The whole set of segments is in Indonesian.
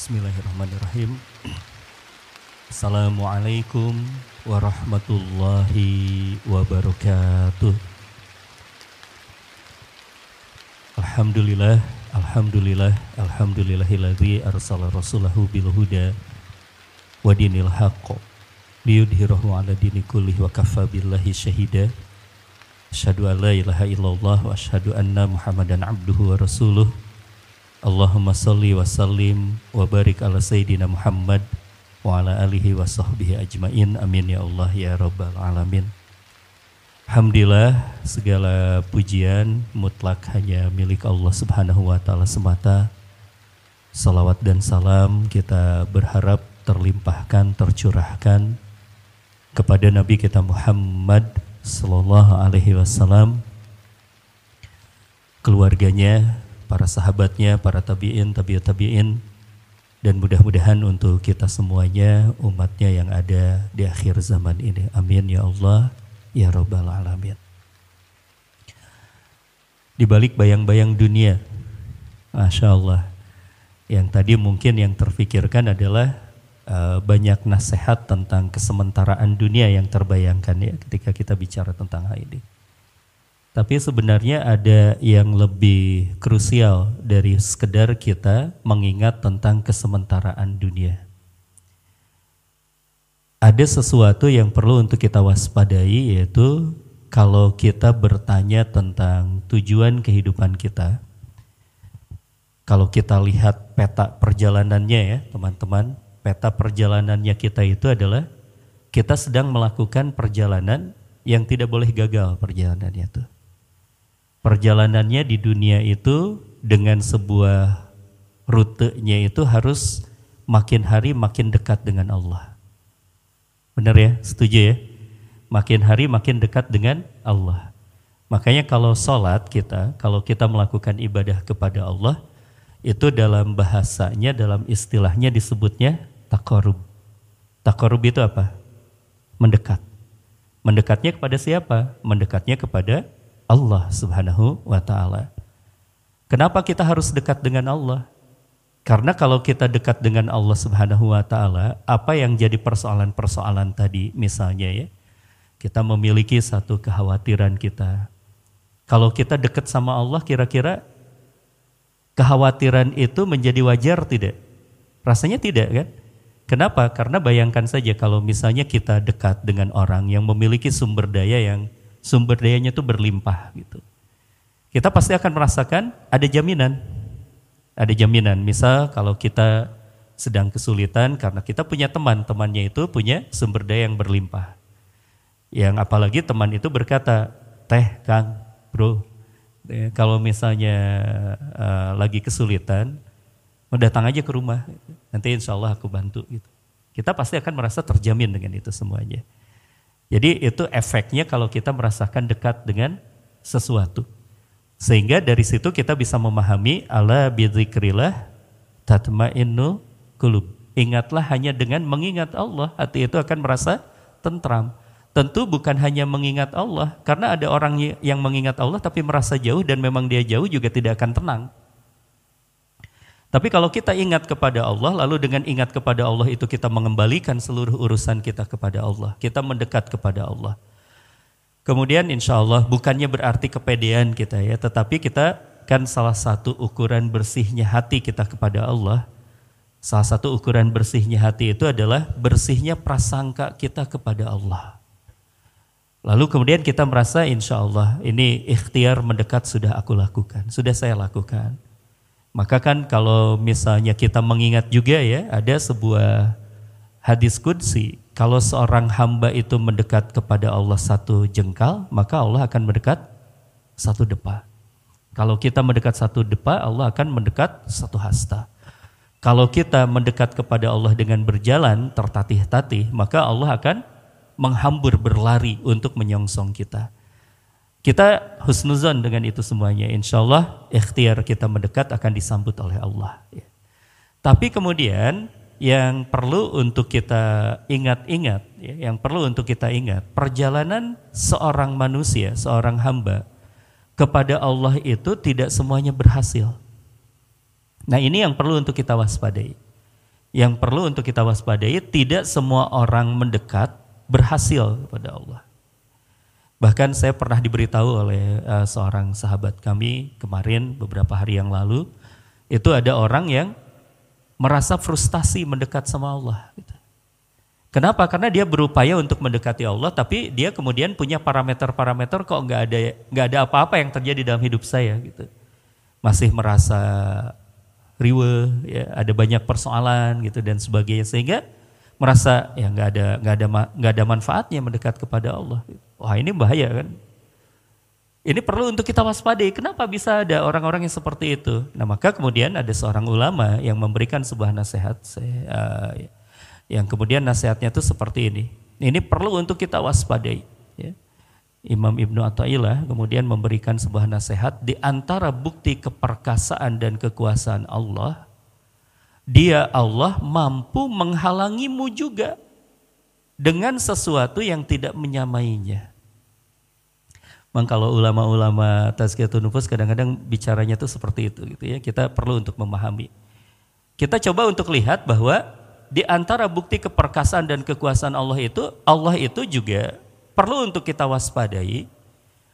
Bismillahirrahmanirrahim. Assalamualaikum warahmatullahi wabarakatuh. Alhamdulillah, alhamdulillah, alhamdulillahilladzi arsala rasulahu bil huda wa dinil haqq liyudhhirahu ala dini wa kafa billahi syahida. Asyhadu an la ilaha illallah wa asyhadu anna Muhammadan abduhu wa rasuluh. Allahumma salli wa sallim wa barik ala sayyidina Muhammad wa ala alihi wa sahbihi ajmain. Amin ya Allah ya rabbal alamin. Alhamdulillah segala pujian mutlak hanya milik Allah Subhanahu wa taala semata. Salawat dan salam kita berharap terlimpahkan, tercurahkan kepada Nabi kita Muhammad sallallahu alaihi wasallam keluarganya, para sahabatnya, para tabi'in, tabi'ut tabi'in, dan mudah-mudahan untuk kita semuanya, umatnya yang ada di akhir zaman ini. Amin ya Allah, ya Rabbal Alamin. Di balik bayang-bayang dunia, Masya Allah, yang tadi mungkin yang terfikirkan adalah uh, banyak nasihat tentang kesementaraan dunia yang terbayangkan ya ketika kita bicara tentang hal ini. Tapi sebenarnya ada yang lebih krusial dari sekedar kita mengingat tentang kesementaraan dunia. Ada sesuatu yang perlu untuk kita waspadai yaitu kalau kita bertanya tentang tujuan kehidupan kita. Kalau kita lihat peta perjalanannya ya teman-teman, peta perjalanannya kita itu adalah kita sedang melakukan perjalanan yang tidak boleh gagal perjalanannya itu perjalanannya di dunia itu dengan sebuah rutenya itu harus makin hari makin dekat dengan Allah. Benar ya? Setuju ya? Makin hari makin dekat dengan Allah. Makanya kalau sholat kita, kalau kita melakukan ibadah kepada Allah, itu dalam bahasanya, dalam istilahnya disebutnya takorub. Takorub itu apa? Mendekat. Mendekatnya kepada siapa? Mendekatnya kepada Allah Subhanahu wa taala. Kenapa kita harus dekat dengan Allah? Karena kalau kita dekat dengan Allah Subhanahu wa taala, apa yang jadi persoalan-persoalan tadi misalnya ya. Kita memiliki satu kekhawatiran kita. Kalau kita dekat sama Allah kira-kira kekhawatiran itu menjadi wajar tidak? Rasanya tidak kan? Kenapa? Karena bayangkan saja kalau misalnya kita dekat dengan orang yang memiliki sumber daya yang sumber dayanya itu berlimpah gitu. Kita pasti akan merasakan ada jaminan. Ada jaminan. Misal kalau kita sedang kesulitan karena kita punya teman, temannya itu punya sumber daya yang berlimpah. Yang apalagi teman itu berkata, "Teh, Kang, Bro, eh, kalau misalnya uh, lagi kesulitan, datang aja ke rumah. Nanti insya Allah aku bantu." Gitu. Kita pasti akan merasa terjamin dengan itu semuanya. Jadi itu efeknya kalau kita merasakan dekat dengan sesuatu. Sehingga dari situ kita bisa memahami ala bidzikrillah tatmainnu kulub. Ingatlah hanya dengan mengingat Allah, hati itu akan merasa tentram. Tentu bukan hanya mengingat Allah, karena ada orang yang mengingat Allah tapi merasa jauh dan memang dia jauh juga tidak akan tenang. Tapi kalau kita ingat kepada Allah, lalu dengan ingat kepada Allah itu kita mengembalikan seluruh urusan kita kepada Allah. Kita mendekat kepada Allah. Kemudian insya Allah bukannya berarti kepedean kita ya, tetapi kita kan salah satu ukuran bersihnya hati kita kepada Allah. Salah satu ukuran bersihnya hati itu adalah bersihnya prasangka kita kepada Allah. Lalu kemudian kita merasa insya Allah ini ikhtiar mendekat sudah aku lakukan, sudah saya lakukan. Maka kan kalau misalnya kita mengingat juga ya, ada sebuah hadis kudsi, kalau seorang hamba itu mendekat kepada Allah satu jengkal, maka Allah akan mendekat satu depa. Kalau kita mendekat satu depa, Allah akan mendekat satu hasta. Kalau kita mendekat kepada Allah dengan berjalan tertatih-tatih, maka Allah akan menghambur berlari untuk menyongsong kita. Kita husnuzon dengan itu semuanya. Insya Allah ikhtiar kita mendekat akan disambut oleh Allah. Ya. Tapi kemudian yang perlu untuk kita ingat-ingat, ya, yang perlu untuk kita ingat, perjalanan seorang manusia, seorang hamba kepada Allah itu tidak semuanya berhasil. Nah ini yang perlu untuk kita waspadai. yang perlu untuk kita waspadai tidak semua orang mendekat berhasil kepada Allah. Bahkan saya pernah diberitahu oleh uh, seorang sahabat kami kemarin beberapa hari yang lalu, itu ada orang yang merasa frustasi mendekat sama Allah. Gitu. Kenapa? Karena dia berupaya untuk mendekati Allah, tapi dia kemudian punya parameter-parameter kok nggak ada nggak ada apa-apa yang terjadi dalam hidup saya gitu. Masih merasa riwe, ya, ada banyak persoalan gitu dan sebagainya sehingga merasa ya nggak ada nggak ada nggak ada manfaatnya mendekat kepada Allah. Wah ini bahaya kan? Ini perlu untuk kita waspadai. Kenapa bisa ada orang-orang yang seperti itu? Nah maka kemudian ada seorang ulama yang memberikan sebuah nasihat. Uh, yang kemudian nasihatnya itu seperti ini. Ini perlu untuk kita waspadai. Ya. Imam Ibnu Atta'illah kemudian memberikan sebuah nasihat di antara bukti keperkasaan dan kekuasaan Allah, dia Allah mampu menghalangimu juga dengan sesuatu yang tidak menyamainya. Memang kalau ulama-ulama tazkiyatun nufus kadang-kadang bicaranya tuh seperti itu gitu ya. Kita perlu untuk memahami. Kita coba untuk lihat bahwa di antara bukti keperkasaan dan kekuasaan Allah itu, Allah itu juga perlu untuk kita waspadai.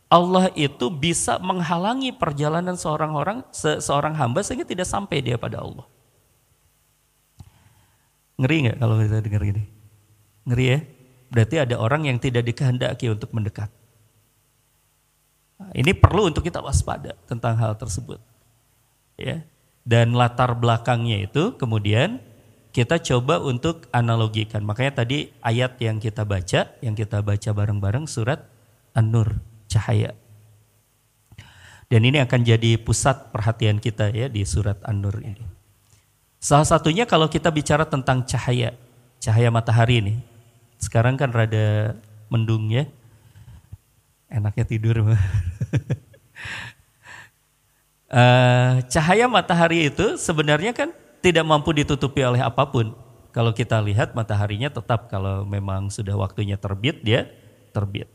Allah itu bisa menghalangi perjalanan seorang orang, se seorang hamba sehingga tidak sampai dia pada Allah. Ngeri nggak kalau kita dengar ini? Ngeri ya? Berarti ada orang yang tidak dikehendaki untuk mendekat. Nah, ini perlu untuk kita waspada tentang hal tersebut. Ya. Dan latar belakangnya itu kemudian kita coba untuk analogikan. Makanya tadi ayat yang kita baca, yang kita baca bareng-bareng surat An-Nur, cahaya. Dan ini akan jadi pusat perhatian kita ya di surat An-Nur ini. Salah satunya kalau kita bicara tentang cahaya, cahaya matahari ini. Sekarang kan rada mendung ya. Enaknya tidur. uh, cahaya matahari itu sebenarnya kan tidak mampu ditutupi oleh apa pun. Kalau kita lihat mataharinya tetap kalau memang sudah waktunya terbit dia terbit.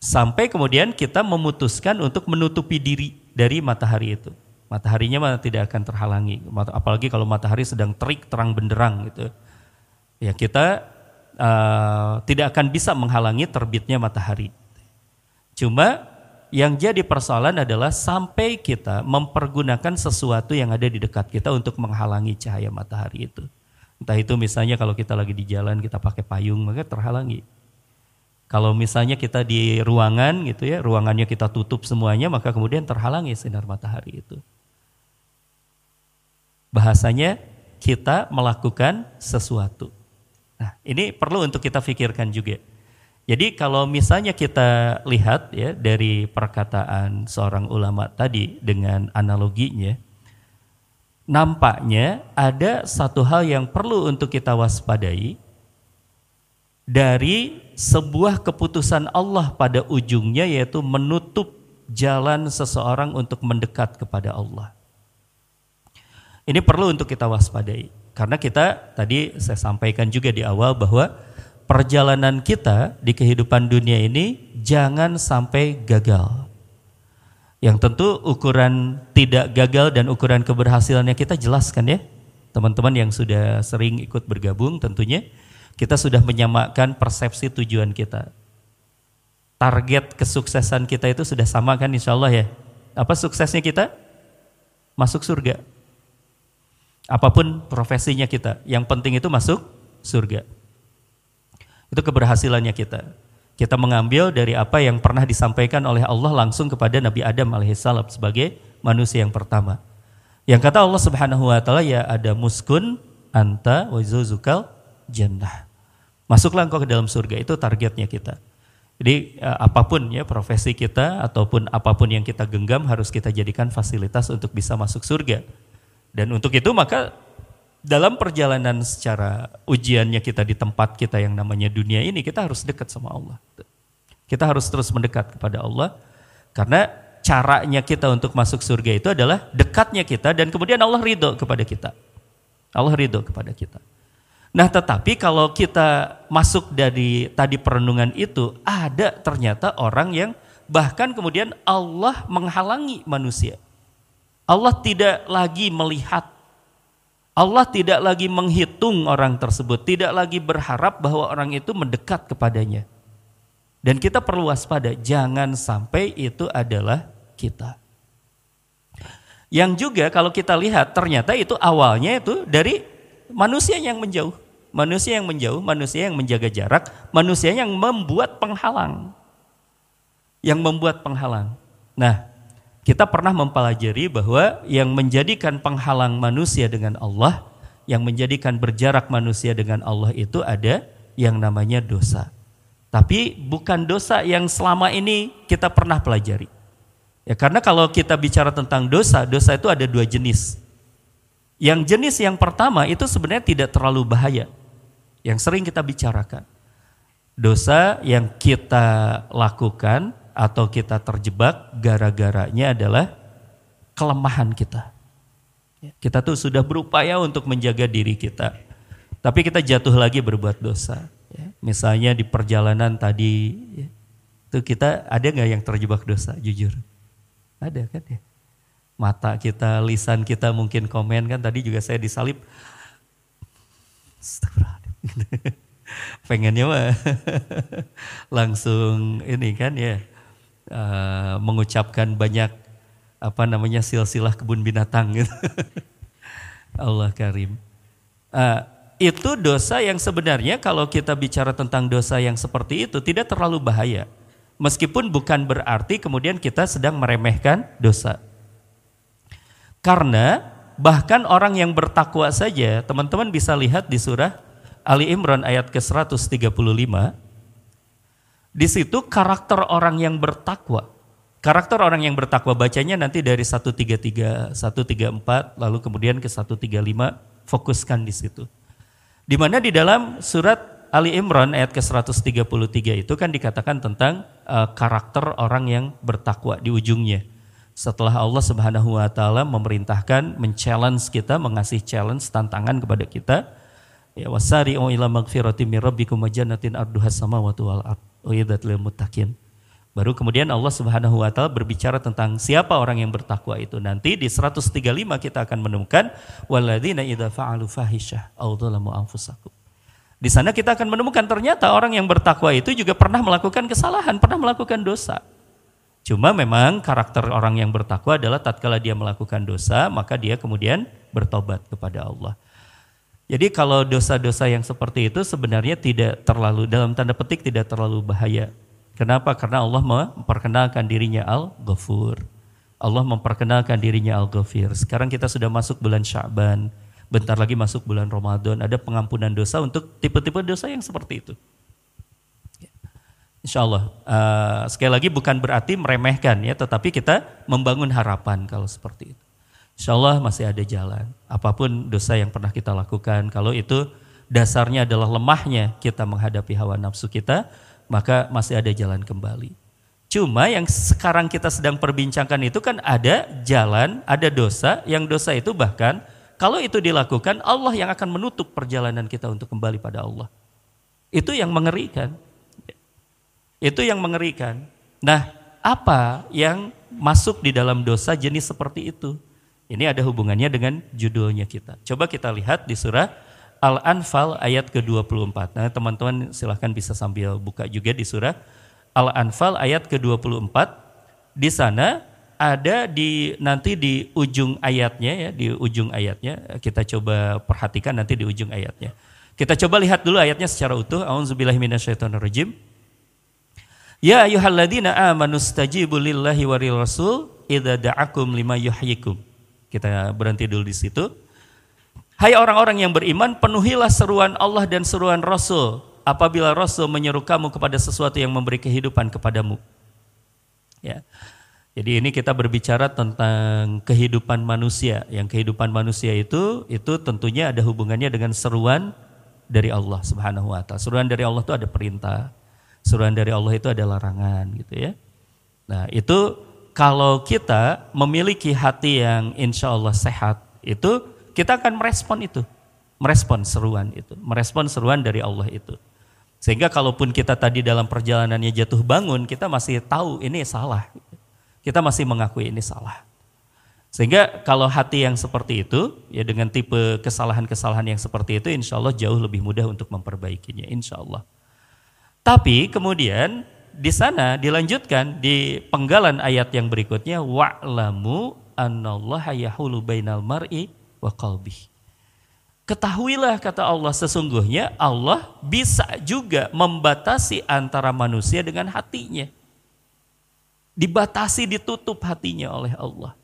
Sampai kemudian kita memutuskan untuk menutupi diri dari matahari itu. Mataharinya mana tidak akan terhalangi. Apalagi kalau matahari sedang terik terang benderang gitu. Ya kita uh, tidak akan bisa menghalangi terbitnya matahari. Cuma yang jadi persoalan adalah sampai kita mempergunakan sesuatu yang ada di dekat kita untuk menghalangi cahaya matahari itu. Entah itu misalnya kalau kita lagi di jalan kita pakai payung maka terhalangi. Kalau misalnya kita di ruangan gitu ya, ruangannya kita tutup semuanya maka kemudian terhalangi sinar matahari itu. Bahasanya kita melakukan sesuatu. Nah, ini perlu untuk kita pikirkan juga. Jadi kalau misalnya kita lihat ya dari perkataan seorang ulama tadi dengan analoginya, nampaknya ada satu hal yang perlu untuk kita waspadai dari sebuah keputusan Allah pada ujungnya yaitu menutup jalan seseorang untuk mendekat kepada Allah. Ini perlu untuk kita waspadai karena kita tadi saya sampaikan juga di awal bahwa perjalanan kita di kehidupan dunia ini jangan sampai gagal. Yang tentu ukuran tidak gagal dan ukuran keberhasilannya kita jelaskan ya. Teman-teman yang sudah sering ikut bergabung tentunya kita sudah menyamakan persepsi tujuan kita. Target kesuksesan kita itu sudah sama kan insya Allah ya. Apa suksesnya kita? Masuk surga. Apa pun profesinya kita, yang penting itu masuk surga. Itu keberhasilannya kita. Kita mengambil dari apa yang pernah disampaikan oleh Allah langsung kepada Nabi Adam alaihissalam sebagai manusia yang pertama. Yang kata Allah Subhanahu wa taala ya ada muskun anta wa zuzukal jannah. Masuklah engkau ke dalam surga itu targetnya kita. Jadi eh, apa pun ya profesi kita ataupun apa pun yang kita genggam harus kita jadikan fasilitas untuk bisa masuk surga. Dan untuk itu maka dalam perjalanan secara ujiannya kita di tempat kita yang namanya dunia ini, kita harus dekat sama Allah. Kita harus terus mendekat kepada Allah, karena caranya kita untuk masuk surga itu adalah dekatnya kita dan kemudian Allah ridho kepada kita. Allah ridho kepada kita. Nah tetapi kalau kita masuk dari tadi perenungan itu, ada ternyata orang yang bahkan kemudian Allah menghalangi manusia. Allah tidak lagi melihat Allah tidak lagi menghitung orang tersebut, tidak lagi berharap bahwa orang itu mendekat kepadanya. Dan kita perlu waspada, jangan sampai itu adalah kita. Yang juga kalau kita lihat ternyata itu awalnya itu dari manusia yang menjauh. Manusia yang menjauh, manusia yang menjaga jarak, manusia yang membuat penghalang. Yang membuat penghalang. Nah, kita pernah mempelajari bahwa yang menjadikan penghalang manusia dengan Allah, yang menjadikan berjarak manusia dengan Allah itu ada yang namanya dosa. Tapi bukan dosa yang selama ini kita pernah pelajari. Ya karena kalau kita bicara tentang dosa, dosa itu ada dua jenis. Yang jenis yang pertama itu sebenarnya tidak terlalu bahaya. Yang sering kita bicarakan. Dosa yang kita lakukan atau kita terjebak gara-garanya adalah kelemahan kita. Kita tuh sudah berupaya untuk menjaga diri kita. Tapi kita jatuh lagi berbuat dosa. Ya, misalnya di perjalanan tadi, ya, itu kita ada nggak yang terjebak dosa? Jujur, ada kan ya. Mata kita, lisan kita mungkin komen kan tadi juga saya disalib. Pengennya mah langsung ini kan ya uh, mengucapkan banyak apa namanya silsilah kebun binatang gitu. Allah Karim. Uh, itu dosa yang sebenarnya kalau kita bicara tentang dosa yang seperti itu tidak terlalu bahaya. Meskipun bukan berarti kemudian kita sedang meremehkan dosa. Karena bahkan orang yang bertakwa saja, teman-teman bisa lihat di surah Ali Imran ayat ke-135. Di situ karakter orang yang bertakwa. Karakter orang yang bertakwa bacanya nanti dari 133, 134 lalu kemudian ke 135 fokuskan di situ. Di mana di dalam surat Ali Imran ayat ke-133 itu kan dikatakan tentang uh, karakter orang yang bertakwa di ujungnya. Setelah Allah Subhanahu wa taala memerintahkan men-challenge kita, mengasih challenge tantangan kepada kita, ya wasari'u ila magfiratin min rabbikum wa jannatin arduhas samawati wal ard lil muttaqin. Baru kemudian Allah Subhanahu wa taala berbicara tentang siapa orang yang bertakwa itu. Nanti di 135 kita akan menemukan walladzina idza fa'alu fahisyah aw anfusakum. Di sana kita akan menemukan ternyata orang yang bertakwa itu juga pernah melakukan kesalahan, pernah melakukan dosa. Cuma memang karakter orang yang bertakwa adalah tatkala dia melakukan dosa, maka dia kemudian bertobat kepada Allah. Jadi kalau dosa-dosa yang seperti itu sebenarnya tidak terlalu dalam tanda petik tidak terlalu bahaya. Kenapa? Karena Allah memperkenalkan dirinya Al-Ghafur. Allah memperkenalkan dirinya Al-Ghafir. Sekarang kita sudah masuk bulan Sya'ban. Bentar lagi masuk bulan Ramadan. Ada pengampunan dosa untuk tipe-tipe dosa yang seperti itu. Insya Allah. Uh, sekali lagi bukan berarti meremehkan ya, tetapi kita membangun harapan kalau seperti itu. Insya Allah masih ada jalan. Apa pun dosa yang pernah kita lakukan, kalau itu dasarnya adalah lemahnya kita menghadapi hawa nafsu kita, maka masih ada jalan kembali. Cuma yang sekarang kita sedang perbincangkan itu kan ada jalan, ada dosa, yang dosa itu bahkan kalau itu dilakukan Allah yang akan menutup perjalanan kita untuk kembali pada Allah. Itu yang mengerikan. Itu yang mengerikan. Nah, apa yang masuk di dalam dosa jenis seperti itu? Ini ada hubungannya dengan judulnya kita. Coba kita lihat di surah Al-Anfal ayat ke-24. Nah, teman-teman silahkan bisa sambil buka juga di surah Al-Anfal ayat ke-24 di sana ada di nanti di ujung ayatnya ya di ujung ayatnya kita coba perhatikan nanti di ujung ayatnya. Kita coba lihat dulu ayatnya secara utuh. Auzubillahiminasyaitonirrajim. Ya ayyuhalladzina amanu stajibu lillahi wa rasul idza da'akum lima yuhyikum. Kita berhenti dulu di situ. Hai orang-orang yang beriman, penuhilah seruan Allah dan seruan Rasul apabila Rasul menyeru kamu kepada sesuatu yang memberi kehidupan kepadamu. Ya. Jadi ini kita berbicara tentang kehidupan manusia. Yang kehidupan manusia itu itu tentunya ada hubungannya dengan seruan dari Allah Subhanahu wa taala. Seruan dari Allah itu ada perintah. Seruan dari Allah itu ada larangan gitu ya. Nah, itu kalau kita memiliki hati yang insya Allah sehat, itu kita akan merespon itu. Merespon seruan itu. Merespon seruan dari Allah itu. Sehingga kalaupun kita tadi dalam perjalanannya jatuh bangun, kita masih tahu ini salah. Kita masih mengakui ini salah. Sehingga kalau hati yang seperti itu, ya dengan tipe kesalahan-kesalahan yang seperti itu, insya Allah jauh lebih mudah untuk memperbaikinya, insya Allah. Tapi kemudian di sana dilanjutkan di penggalan ayat yang berikutnya, wa'lamu annallaha yahulu bainal mar'i wa qalbih. Ketahuilah kata Allah sesungguhnya Allah bisa juga membatasi antara manusia dengan hatinya. Dibatasi, ditutup hatinya oleh Allah.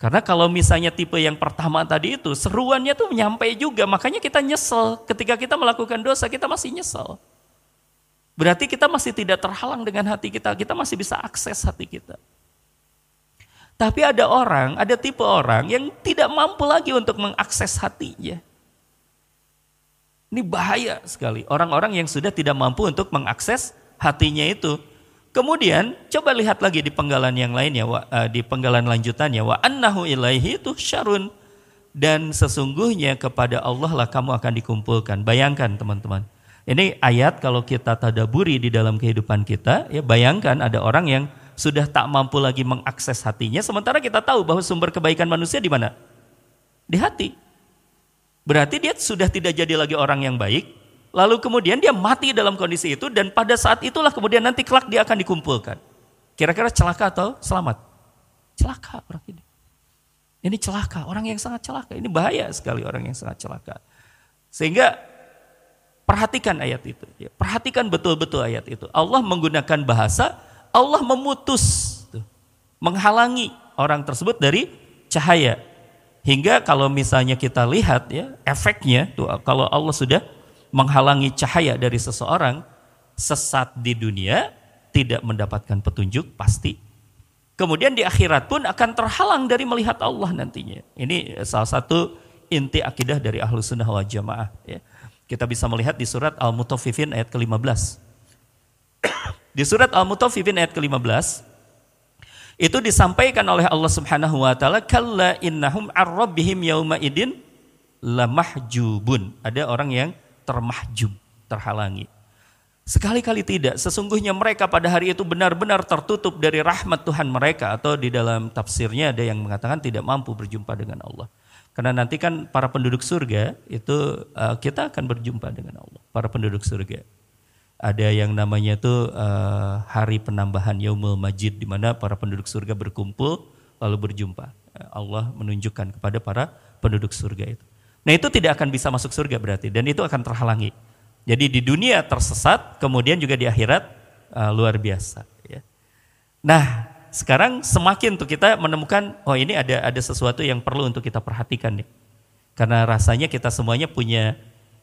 Karena kalau misalnya tipe yang pertama tadi itu, seruannya tuh nyampe juga. Makanya kita nyesel. Ketika kita melakukan dosa, kita masih nyesel. Berarti kita masih tidak terhalang dengan hati kita. Kita masih bisa akses hati kita. Tapi ada orang, ada tipe orang yang tidak mampu lagi untuk mengakses hatinya. Ini bahaya sekali. Orang-orang yang sudah tidak mampu untuk mengakses hatinya itu. Kemudian coba lihat lagi di penggalan yang lainnya, uh, di penggalan lanjutannya wa annahu ilaihi itu syarun dan sesungguhnya kepada Allah lah kamu akan dikumpulkan. Bayangkan teman-teman. Ini ayat kalau kita tadaburi di dalam kehidupan kita, ya bayangkan ada orang yang sudah tak mampu lagi mengakses hatinya, sementara kita tahu bahwa sumber kebaikan manusia di mana? Di hati. Berarti dia sudah tidak jadi lagi orang yang baik, Lalu kemudian dia mati dalam kondisi itu dan pada saat itulah kemudian nanti kelak dia akan dikumpulkan. Kira-kira celaka atau selamat? Celaka orang ini. Ini celaka, orang yang sangat celaka. Ini bahaya sekali orang yang sangat celaka. Sehingga perhatikan ayat itu. Ya, perhatikan betul-betul ayat itu. Allah menggunakan bahasa, Allah memutus, menghalangi orang tersebut dari cahaya. Hingga kalau misalnya kita lihat ya efeknya, tuh kalau Allah sudah menghalangi cahaya dari seseorang, sesat di dunia, tidak mendapatkan petunjuk pasti. Kemudian di akhirat pun akan terhalang dari melihat Allah nantinya. Ini salah satu inti akidah dari ahlu sunnah wal jamaah. Ya. Kita bisa melihat di surat Al-Mutaffifin ayat ke-15. di surat Al-Mutaffifin ayat ke-15, itu disampaikan oleh Allah Subhanahu wa taala, "Kalla innahum ar-rabbihim yauma idin lamahjubun." Ada orang yang termahjub, terhalangi. Sekali-kali tidak, sesungguhnya mereka pada hari itu benar-benar tertutup dari rahmat Tuhan mereka atau di dalam tafsirnya ada yang mengatakan tidak mampu berjumpa dengan Allah. Karena nanti kan para penduduk surga itu uh, kita akan berjumpa dengan Allah, para penduduk surga. Ada yang namanya itu uh, hari penambahan Yaumul Majid di mana para penduduk surga berkumpul lalu berjumpa. Allah menunjukkan kepada para penduduk surga itu. Nah itu tidak akan bisa masuk surga berarti dan itu akan terhalangi. Jadi di dunia tersesat, kemudian juga di akhirat uh, luar biasa. Ya. Nah sekarang semakin tuh kita menemukan, oh ini ada ada sesuatu yang perlu untuk kita perhatikan nih. Karena rasanya kita semuanya punya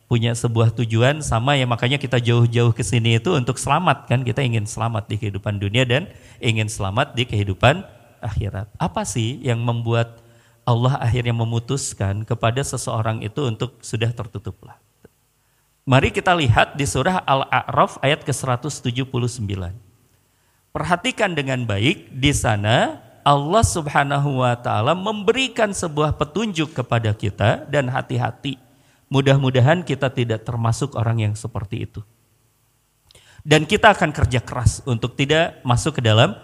punya sebuah tujuan sama ya makanya kita jauh-jauh ke sini itu untuk selamat kan kita ingin selamat di kehidupan dunia dan ingin selamat di kehidupan akhirat. Apa sih yang membuat Allah akhirnya memutuskan kepada seseorang itu untuk sudah tertutuplah. Mari kita lihat di surah Al-A'raf ayat ke-179. Perhatikan dengan baik di sana Allah Subhanahu wa taala memberikan sebuah petunjuk kepada kita dan hati-hati. Mudah-mudahan kita tidak termasuk orang yang seperti itu. Dan kita akan kerja keras untuk tidak masuk ke dalam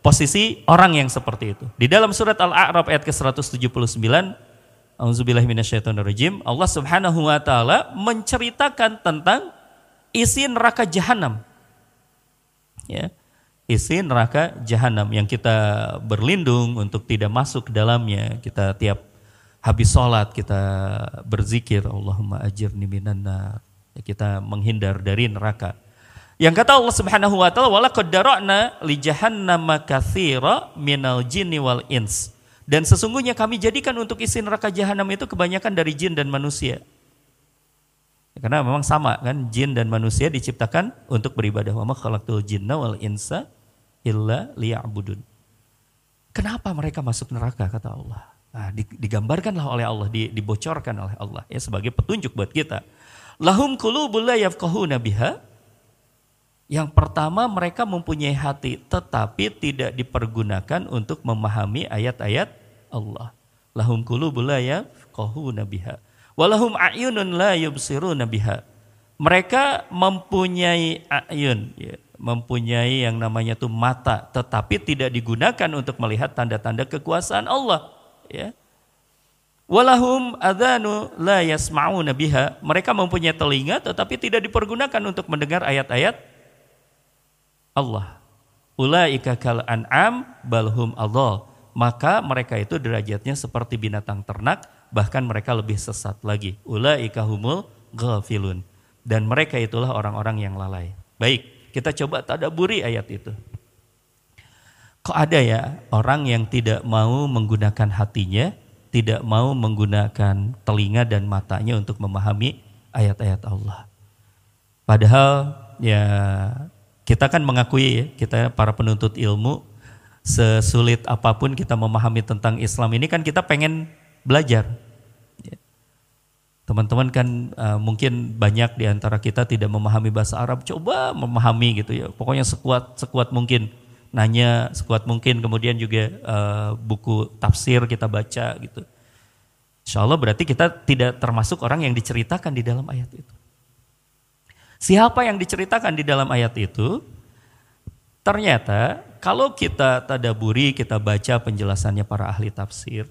posisi orang yang seperti itu. Di dalam surat Al-A'raf ayat ke-179, Auzubillahiminasyaitonirrajim, Allah Subhanahu wa taala menceritakan tentang isi neraka jahanam. Ya. Isi neraka jahanam yang kita berlindung untuk tidak masuk ke dalamnya. Kita tiap habis sholat kita berzikir Allahumma ajirni minan nar. Kita menghindar dari neraka. Yang kata Allah Subhanahu wa taala wala qaddarna li jahannama katsira minal jinni wal ins. Dan sesungguhnya kami jadikan untuk isi neraka jahanam itu kebanyakan dari jin dan manusia. Karena memang sama kan jin dan manusia diciptakan untuk beribadah. Wa ma khalaqtul jinna wal insa illa liya'budun. Kenapa mereka masuk neraka kata Allah? Nah, digambarkanlah oleh Allah, dibocorkan oleh Allah ya sebagai petunjuk buat kita. Lahum qulubul la yafqahuna biha yang pertama mereka mempunyai hati tetapi tidak dipergunakan untuk memahami ayat-ayat Allah. Lahum qulubul la yafqahuna biha. Walahum a'yunun la yubsiruna biha. Mereka mempunyai ayun, ya, mempunyai yang namanya tuh mata, tetapi tidak digunakan untuk melihat tanda-tanda kekuasaan Allah. ya. Walahum adhanu la yasma'una biha. Mereka mempunyai telinga tetapi tidak dipergunakan untuk mendengar ayat-ayat Allah. Ulaika kal an'am balhum Allah. Maka mereka itu derajatnya seperti binatang ternak, bahkan mereka lebih sesat lagi. Ulaika humul ghafilun. Dan mereka itulah orang-orang yang lalai. Baik, kita coba tadaburi ayat itu. Kok ada ya orang yang tidak mau menggunakan hatinya, tidak mau menggunakan telinga dan matanya untuk memahami ayat-ayat Allah. Padahal ya kita kan mengakui ya, kita para penuntut ilmu sesulit apa pun kita memahami tentang Islam ini kan kita pengen belajar. Teman-teman kan uh, mungkin banyak di antara kita tidak memahami bahasa Arab, coba memahami gitu ya. Pokoknya sekuat sekuat mungkin nanya sekuat mungkin kemudian juga uh, buku tafsir kita baca gitu. Insya Allah berarti kita tidak termasuk orang yang diceritakan di dalam ayat itu. Siapa yang diceritakan di dalam ayat itu? Ternyata kalau kita tadaburi, kita baca penjelasannya para ahli tafsir,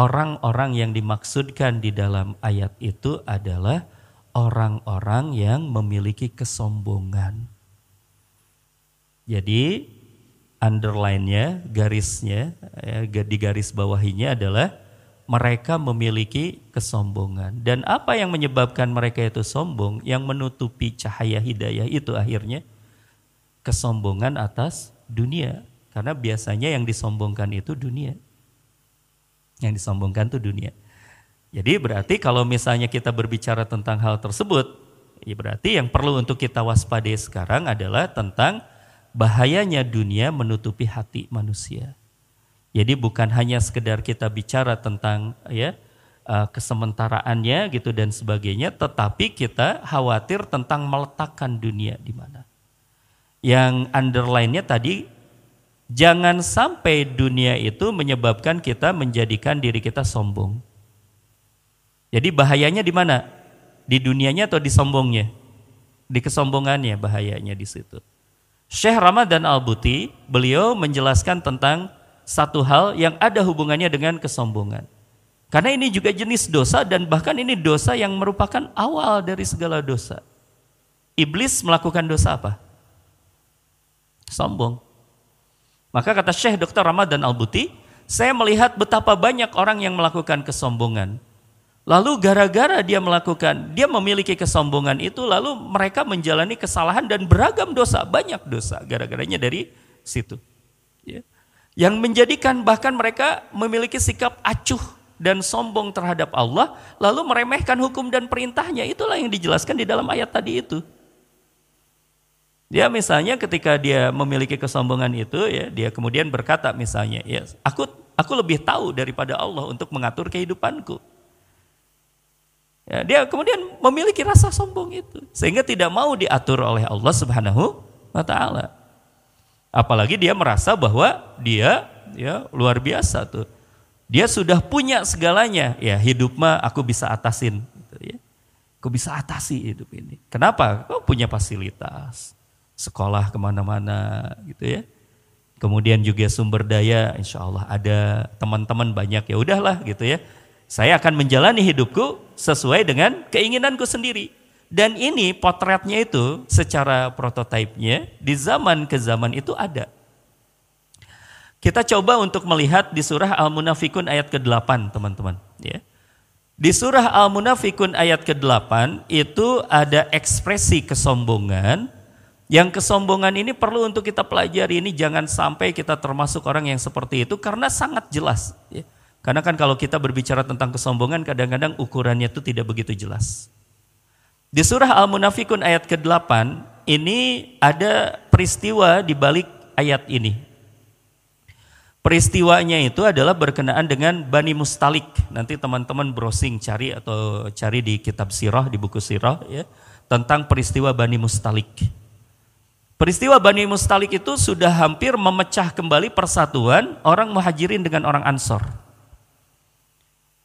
orang-orang yang dimaksudkan di dalam ayat itu adalah orang-orang yang memiliki kesombongan. Jadi underline-nya, garisnya, ya, di garis bawahinya adalah mereka memiliki kesombongan. Dan apa yang menyebabkan mereka itu sombong, yang menutupi cahaya hidayah itu akhirnya kesombongan atas dunia. Karena biasanya yang disombongkan itu dunia. Yang disombongkan itu dunia. Jadi berarti kalau misalnya kita berbicara tentang hal tersebut, ya berarti yang perlu untuk kita waspadai sekarang adalah tentang bahayanya dunia menutupi hati manusia. Jadi bukan hanya sekedar kita bicara tentang ya uh, kesementaraannya gitu dan sebagainya, tetapi kita khawatir tentang meletakkan dunia di mana. Yang underline-nya tadi jangan sampai dunia itu menyebabkan kita menjadikan diri kita sombong. Jadi bahayanya di mana? Di dunianya atau di sombongnya? Di kesombongannya bahayanya di situ. Syekh Ramadan Al-Buti, beliau menjelaskan tentang satu hal yang ada hubungannya dengan kesombongan. Karena ini juga jenis dosa dan bahkan ini dosa yang merupakan awal dari segala dosa. Iblis melakukan dosa apa? Sombong. Maka kata Syekh Dr. Ramadan Al-Buti, saya melihat betapa banyak orang yang melakukan kesombongan. Lalu gara-gara dia melakukan, dia memiliki kesombongan itu, lalu mereka menjalani kesalahan dan beragam dosa, banyak dosa gara-garanya dari situ. Ya. Yang menjadikan bahkan mereka memiliki sikap acuh dan sombong terhadap Allah, lalu meremehkan hukum dan perintahnya. Itulah yang dijelaskan di dalam ayat tadi itu. Dia misalnya ketika dia memiliki kesombongan itu, ya dia kemudian berkata misalnya, ya aku aku lebih tahu daripada Allah untuk mengatur kehidupanku. Ya, dia kemudian memiliki rasa sombong itu sehingga tidak mau diatur oleh Allah Subhanahu wa taala. Apalagi dia merasa bahwa dia ya luar biasa tuh. Dia sudah punya segalanya, ya hidup mah aku bisa atasin gitu ya. Aku bisa atasi hidup ini. Kenapa? Kau punya fasilitas, sekolah ke mana-mana gitu ya. Kemudian juga sumber daya, insya Allah ada teman-teman banyak ya udahlah gitu ya saya akan menjalani hidupku sesuai dengan keinginanku sendiri. Dan ini potretnya itu secara prototipenya di zaman ke zaman itu ada. Kita coba untuk melihat di surah Al-Munafikun ayat ke-8 teman-teman. Ya. Di surah Al-Munafikun ayat ke-8 itu ada ekspresi kesombongan yang kesombongan ini perlu untuk kita pelajari ini jangan sampai kita termasuk orang yang seperti itu karena sangat jelas. Ya karena kan kalau kita berbicara tentang kesombongan kadang-kadang ukurannya itu tidak begitu jelas. Di surah Al-Munafikun ayat ke-8 ini ada peristiwa di balik ayat ini. Peristiwanya itu adalah berkenaan dengan Bani Mustalik. Nanti teman-teman browsing cari atau cari di kitab sirah, di buku sirah ya, tentang peristiwa Bani Mustalik. Peristiwa Bani Mustalik itu sudah hampir memecah kembali persatuan orang muhajirin dengan orang ansor.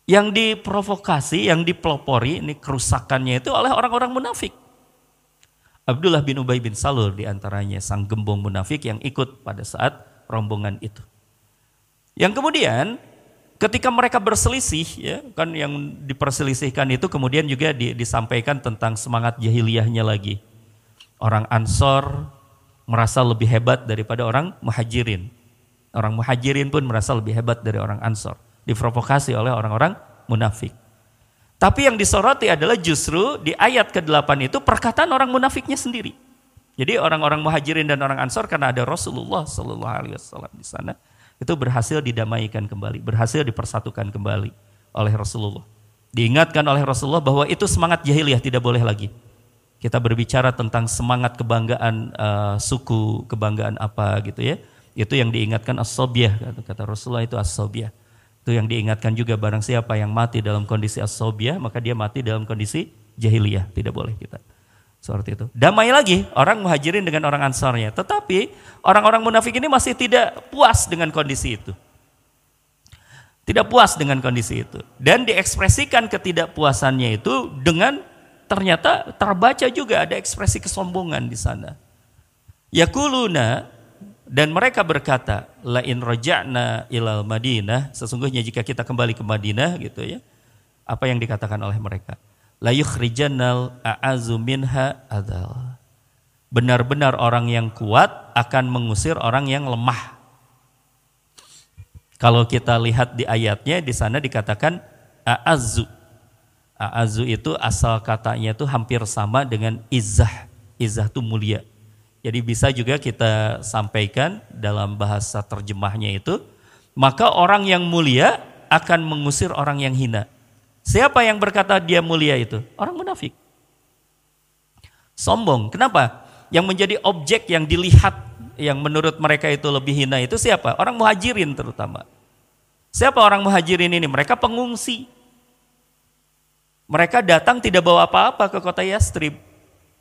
Yang diprovokasi, yang dipelopori, ini kerusakannya itu oleh orang-orang munafik. Abdullah bin Ubay bin Salul di antaranya sang gembong munafik yang ikut pada saat rombongan itu. Yang kemudian ketika mereka berselisih ya kan yang diperselisihkan itu kemudian juga di, disampaikan tentang semangat jahiliyahnya lagi. Orang Ansor merasa lebih hebat daripada orang Muhajirin. Orang Muhajirin pun merasa lebih hebat dari orang Ansor. Diprovokasi oleh orang-orang munafik. Tapi yang disoroti adalah justru di ayat ke-8 itu perkataan orang munafiknya sendiri. Jadi orang-orang Muhajirin dan orang Ansor karena ada Rasulullah Shallallahu Alaihi Wasallam di sana itu berhasil didamaikan kembali, berhasil dipersatukan kembali oleh Rasulullah. Diingatkan oleh Rasulullah bahwa itu semangat jahiliyah tidak boleh lagi. Kita berbicara tentang semangat kebanggaan uh, suku, kebanggaan apa gitu ya. Itu yang diingatkan as kata, kata Rasulullah itu as Itu yang diingatkan juga barang siapa yang mati dalam kondisi as maka dia mati dalam kondisi jahiliyah, tidak boleh kita. Seperti itu. Damai lagi orang muhajirin dengan orang ansarnya. Tetapi orang-orang munafik ini masih tidak puas dengan kondisi itu. Tidak puas dengan kondisi itu. Dan diekspresikan ketidakpuasannya itu dengan ternyata terbaca juga ada ekspresi kesombongan di sana. Yakuluna dan mereka berkata, la in roja'na ilal Madinah, sesungguhnya jika kita kembali ke Madinah gitu ya. Apa yang dikatakan oleh mereka? la yukhrijannal a'azu minha adal. Benar-benar orang yang kuat akan mengusir orang yang lemah. Kalau kita lihat di ayatnya di sana dikatakan a'azu. A'azu itu asal katanya itu hampir sama dengan izah. Izah itu mulia. Jadi bisa juga kita sampaikan dalam bahasa terjemahnya itu, maka orang yang mulia akan mengusir orang yang hina. Siapa yang berkata dia mulia itu? Orang munafik. Sombong. Kenapa? Yang menjadi objek yang dilihat yang menurut mereka itu lebih hina itu siapa? Orang muhajirin terutama. Siapa orang muhajirin ini? Mereka pengungsi. Mereka datang tidak bawa apa-apa ke kota Yastrib.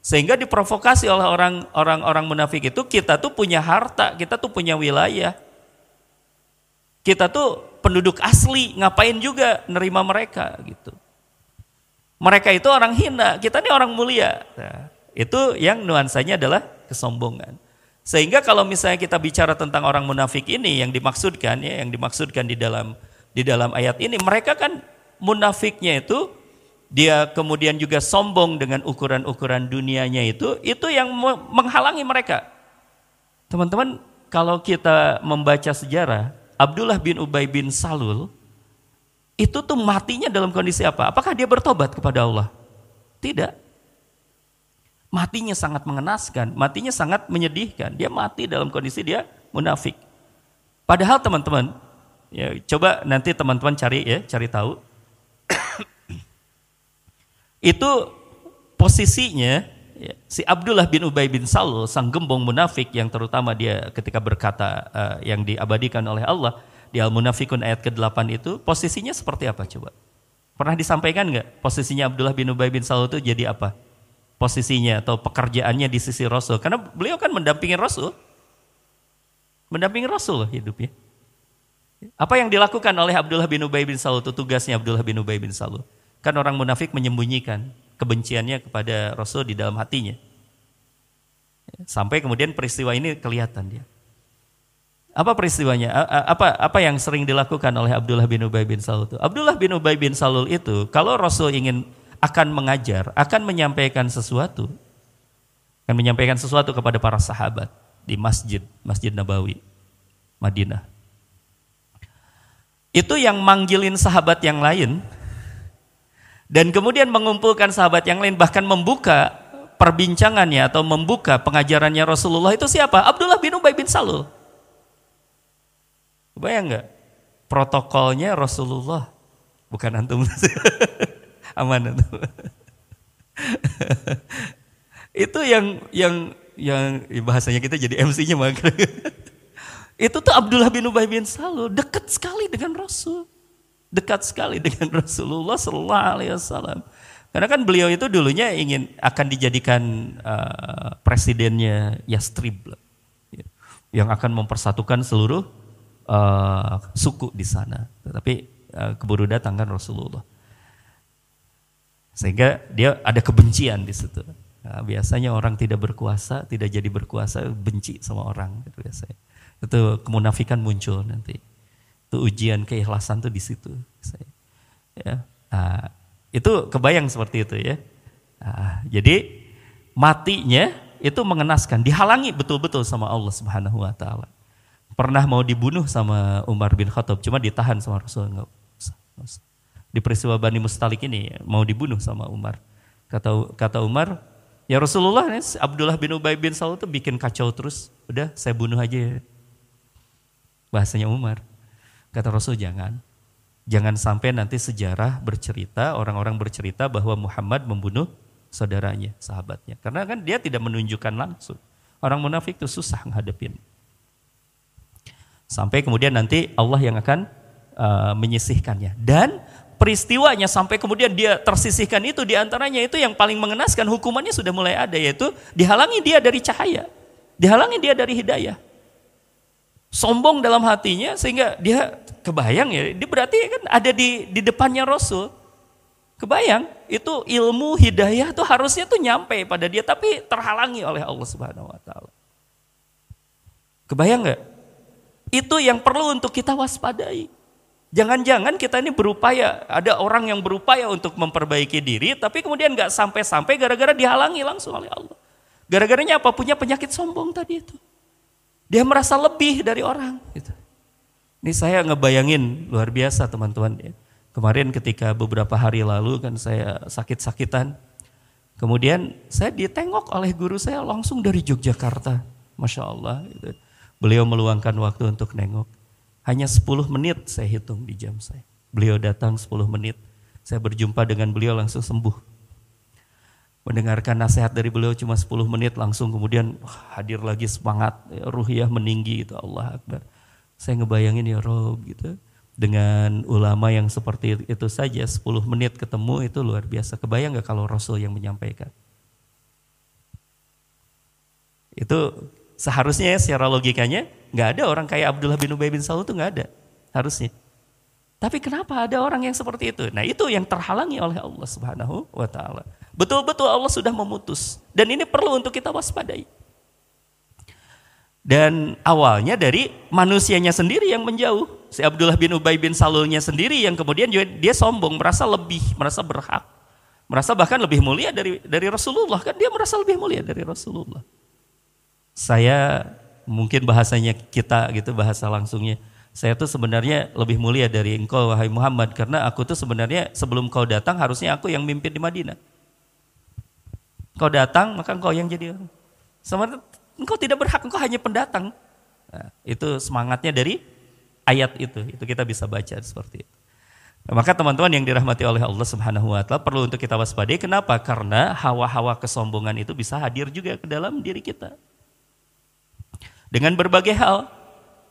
Sehingga diprovokasi oleh orang-orang orang munafik itu, kita tuh punya harta, kita tuh punya wilayah. Kita tuh penduduk asli, ngapain juga nerima mereka gitu. Mereka itu orang hina, kita ini orang mulia. Nah, itu yang nuansanya adalah kesombongan. Sehingga kalau misalnya kita bicara tentang orang munafik ini yang dimaksudkan ya, yang dimaksudkan di dalam di dalam ayat ini, mereka kan munafiknya itu dia kemudian juga sombong dengan ukuran-ukuran dunianya itu, itu yang menghalangi mereka. Teman-teman, kalau kita membaca sejarah, Abdullah bin Ubay bin Salul itu tuh matinya dalam kondisi apa? Apakah dia bertobat kepada Allah? Tidak. Matinya sangat mengenaskan, matinya sangat menyedihkan. Dia mati dalam kondisi dia munafik. Padahal teman-teman, ya coba nanti teman-teman cari ya, cari tahu. Itu posisinya Ya, si Abdullah bin Ubay bin Salul, sang gembong munafik yang terutama dia ketika berkata uh, yang diabadikan oleh Allah di Al-Munafikun ayat ke-8 itu, posisinya seperti apa coba? Pernah disampaikan nggak posisinya Abdullah bin Ubay bin Salul itu jadi apa? Posisinya atau pekerjaannya di sisi Rasul. Karena beliau kan mendampingi Rasul. Mendampingi Rasul hidupnya. Apa yang dilakukan oleh Abdullah bin Ubay bin Salul itu tugasnya Abdullah bin Ubay bin Salul. Kan orang munafik menyembunyikan kebenciannya kepada Rasul di dalam hatinya. Sampai kemudian peristiwa ini kelihatan dia. Apa peristiwanya? Apa apa yang sering dilakukan oleh Abdullah bin Ubay bin Salul itu? Abdullah bin Ubay bin Salul itu kalau Rasul ingin akan mengajar, akan menyampaikan sesuatu, akan menyampaikan sesuatu kepada para sahabat di masjid, Masjid Nabawi, Madinah. Itu yang manggilin sahabat yang lain, dan kemudian mengumpulkan sahabat yang lain bahkan membuka perbincangannya atau membuka pengajarannya Rasulullah itu siapa? Abdullah bin Ubay bin Salul. Bayang nggak? Protokolnya Rasulullah, bukan antum. Aman antum. itu yang yang yang bahasanya kita jadi MC-nya itu tuh Abdullah bin Ubay bin Salul dekat sekali dengan Rasul dekat sekali dengan Rasulullah Sallallahu Alaihi Wasallam. Karena kan beliau itu dulunya ingin akan dijadikan uh, presidennya Yastrib, ya, yang akan mempersatukan seluruh uh, suku di sana. Tetapi uh, keburu datang kan Rasulullah, sehingga dia ada kebencian di situ. Nah, biasanya orang tidak berkuasa, tidak jadi berkuasa, benci sama orang gitu biasanya. Itu kemunafikan muncul nanti. Itu ujian keikhlasan tuh di situ. Ya. Nah, itu kebayang seperti itu ya. Nah, jadi matinya itu mengenaskan, dihalangi betul-betul sama Allah Subhanahu wa taala. Pernah mau dibunuh sama Umar bin Khattab, cuma ditahan sama Rasul Di peristiwa Bani Mustalik ini mau dibunuh sama Umar. Kata kata Umar, "Ya Rasulullah, Abdullah bin Ubay bin Salul itu bikin kacau terus. Udah, saya bunuh aja ya." Bahasanya Umar. Kata Rasul jangan. Jangan sampai nanti sejarah bercerita, orang-orang bercerita bahwa Muhammad membunuh saudaranya, sahabatnya. Karena kan dia tidak menunjukkan langsung. Orang munafik itu susah menghadapin. Sampai kemudian nanti Allah yang akan uh, menyisihkannya. Dan peristiwanya sampai kemudian dia tersisihkan itu di antaranya itu yang paling mengenaskan hukumannya sudah mulai ada yaitu dihalangi dia dari cahaya. Dihalangi dia dari hidayah sombong dalam hatinya sehingga dia kebayang ya, dia berarti kan ada di di depannya Rasul. Kebayang, itu ilmu hidayah tuh harusnya tuh nyampe pada dia tapi terhalangi oleh Allah Subhanahu wa taala. Kebayang nggak? Itu yang perlu untuk kita waspadai. Jangan-jangan kita ini berupaya, ada orang yang berupaya untuk memperbaiki diri, tapi kemudian nggak sampai-sampai gara-gara dihalangi langsung oleh Allah. Gara-garanya apa? Punya penyakit sombong tadi itu. Dia merasa lebih dari orang. Gitu. Ini saya ngebayangin luar biasa teman-teman. Kemarin ketika beberapa hari lalu kan saya sakit-sakitan. Kemudian saya ditengok oleh guru saya langsung dari Yogyakarta. Masya Allah. Gitu. Beliau meluangkan waktu untuk nengok. Hanya 10 menit saya hitung di jam saya. Beliau datang 10 menit. Saya berjumpa dengan beliau langsung sembuh mendengarkan nasihat dari beliau cuma 10 menit langsung kemudian hadir lagi semangat ya, ruhiyah meninggi gitu Allah Akbar. Saya ngebayangin ya Rob gitu dengan ulama yang seperti itu saja 10 menit ketemu itu luar biasa. Kebayang gak kalau Rasul yang menyampaikan? Itu seharusnya ya, secara logikanya nggak ada orang kayak Abdullah bin Ubay bin Salul itu nggak ada harusnya. Tapi kenapa ada orang yang seperti itu? Nah itu yang terhalangi oleh Allah Subhanahu wa Ta'ala. Betul-betul Allah sudah memutus. Dan ini perlu untuk kita waspadai. Dan awalnya dari manusianya sendiri yang menjauh. Si Abdullah bin Ubay bin Salulnya sendiri yang kemudian dia sombong, merasa lebih, merasa berhak. Merasa bahkan lebih mulia dari dari Rasulullah. Kan dia merasa lebih mulia dari Rasulullah. Saya mungkin bahasanya kita gitu, bahasa langsungnya. Saya tuh sebenarnya lebih mulia dari engkau wahai Muhammad. Karena aku tuh sebenarnya sebelum kau datang harusnya aku yang mimpin di Madinah. Kau datang, maka engkau yang jadi. Sebenarnya engkau tidak berhak, engkau hanya pendatang. Nah, itu semangatnya dari ayat itu. Itu kita bisa baca seperti itu. Nah, maka teman-teman yang dirahmati oleh Allah Subhanahu wa taala perlu untuk kita waspadai. Kenapa? Karena hawa-hawa kesombongan itu bisa hadir juga ke dalam diri kita. Dengan berbagai hal.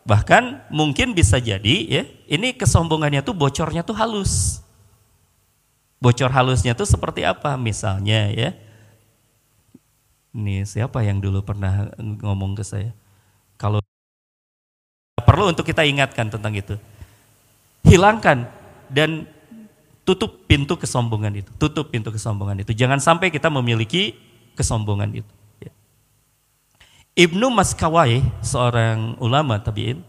Bahkan mungkin bisa jadi ya, ini kesombongannya tuh bocornya tuh halus. Bocor halusnya tuh seperti apa? Misalnya ya, ini siapa yang dulu pernah ngomong ke saya? Kalau perlu untuk kita ingatkan tentang itu. Hilangkan dan tutup pintu kesombongan itu. Tutup pintu kesombongan itu. Jangan sampai kita memiliki kesombongan itu. Ya. Ibnu Maskawai, seorang ulama tabi'in,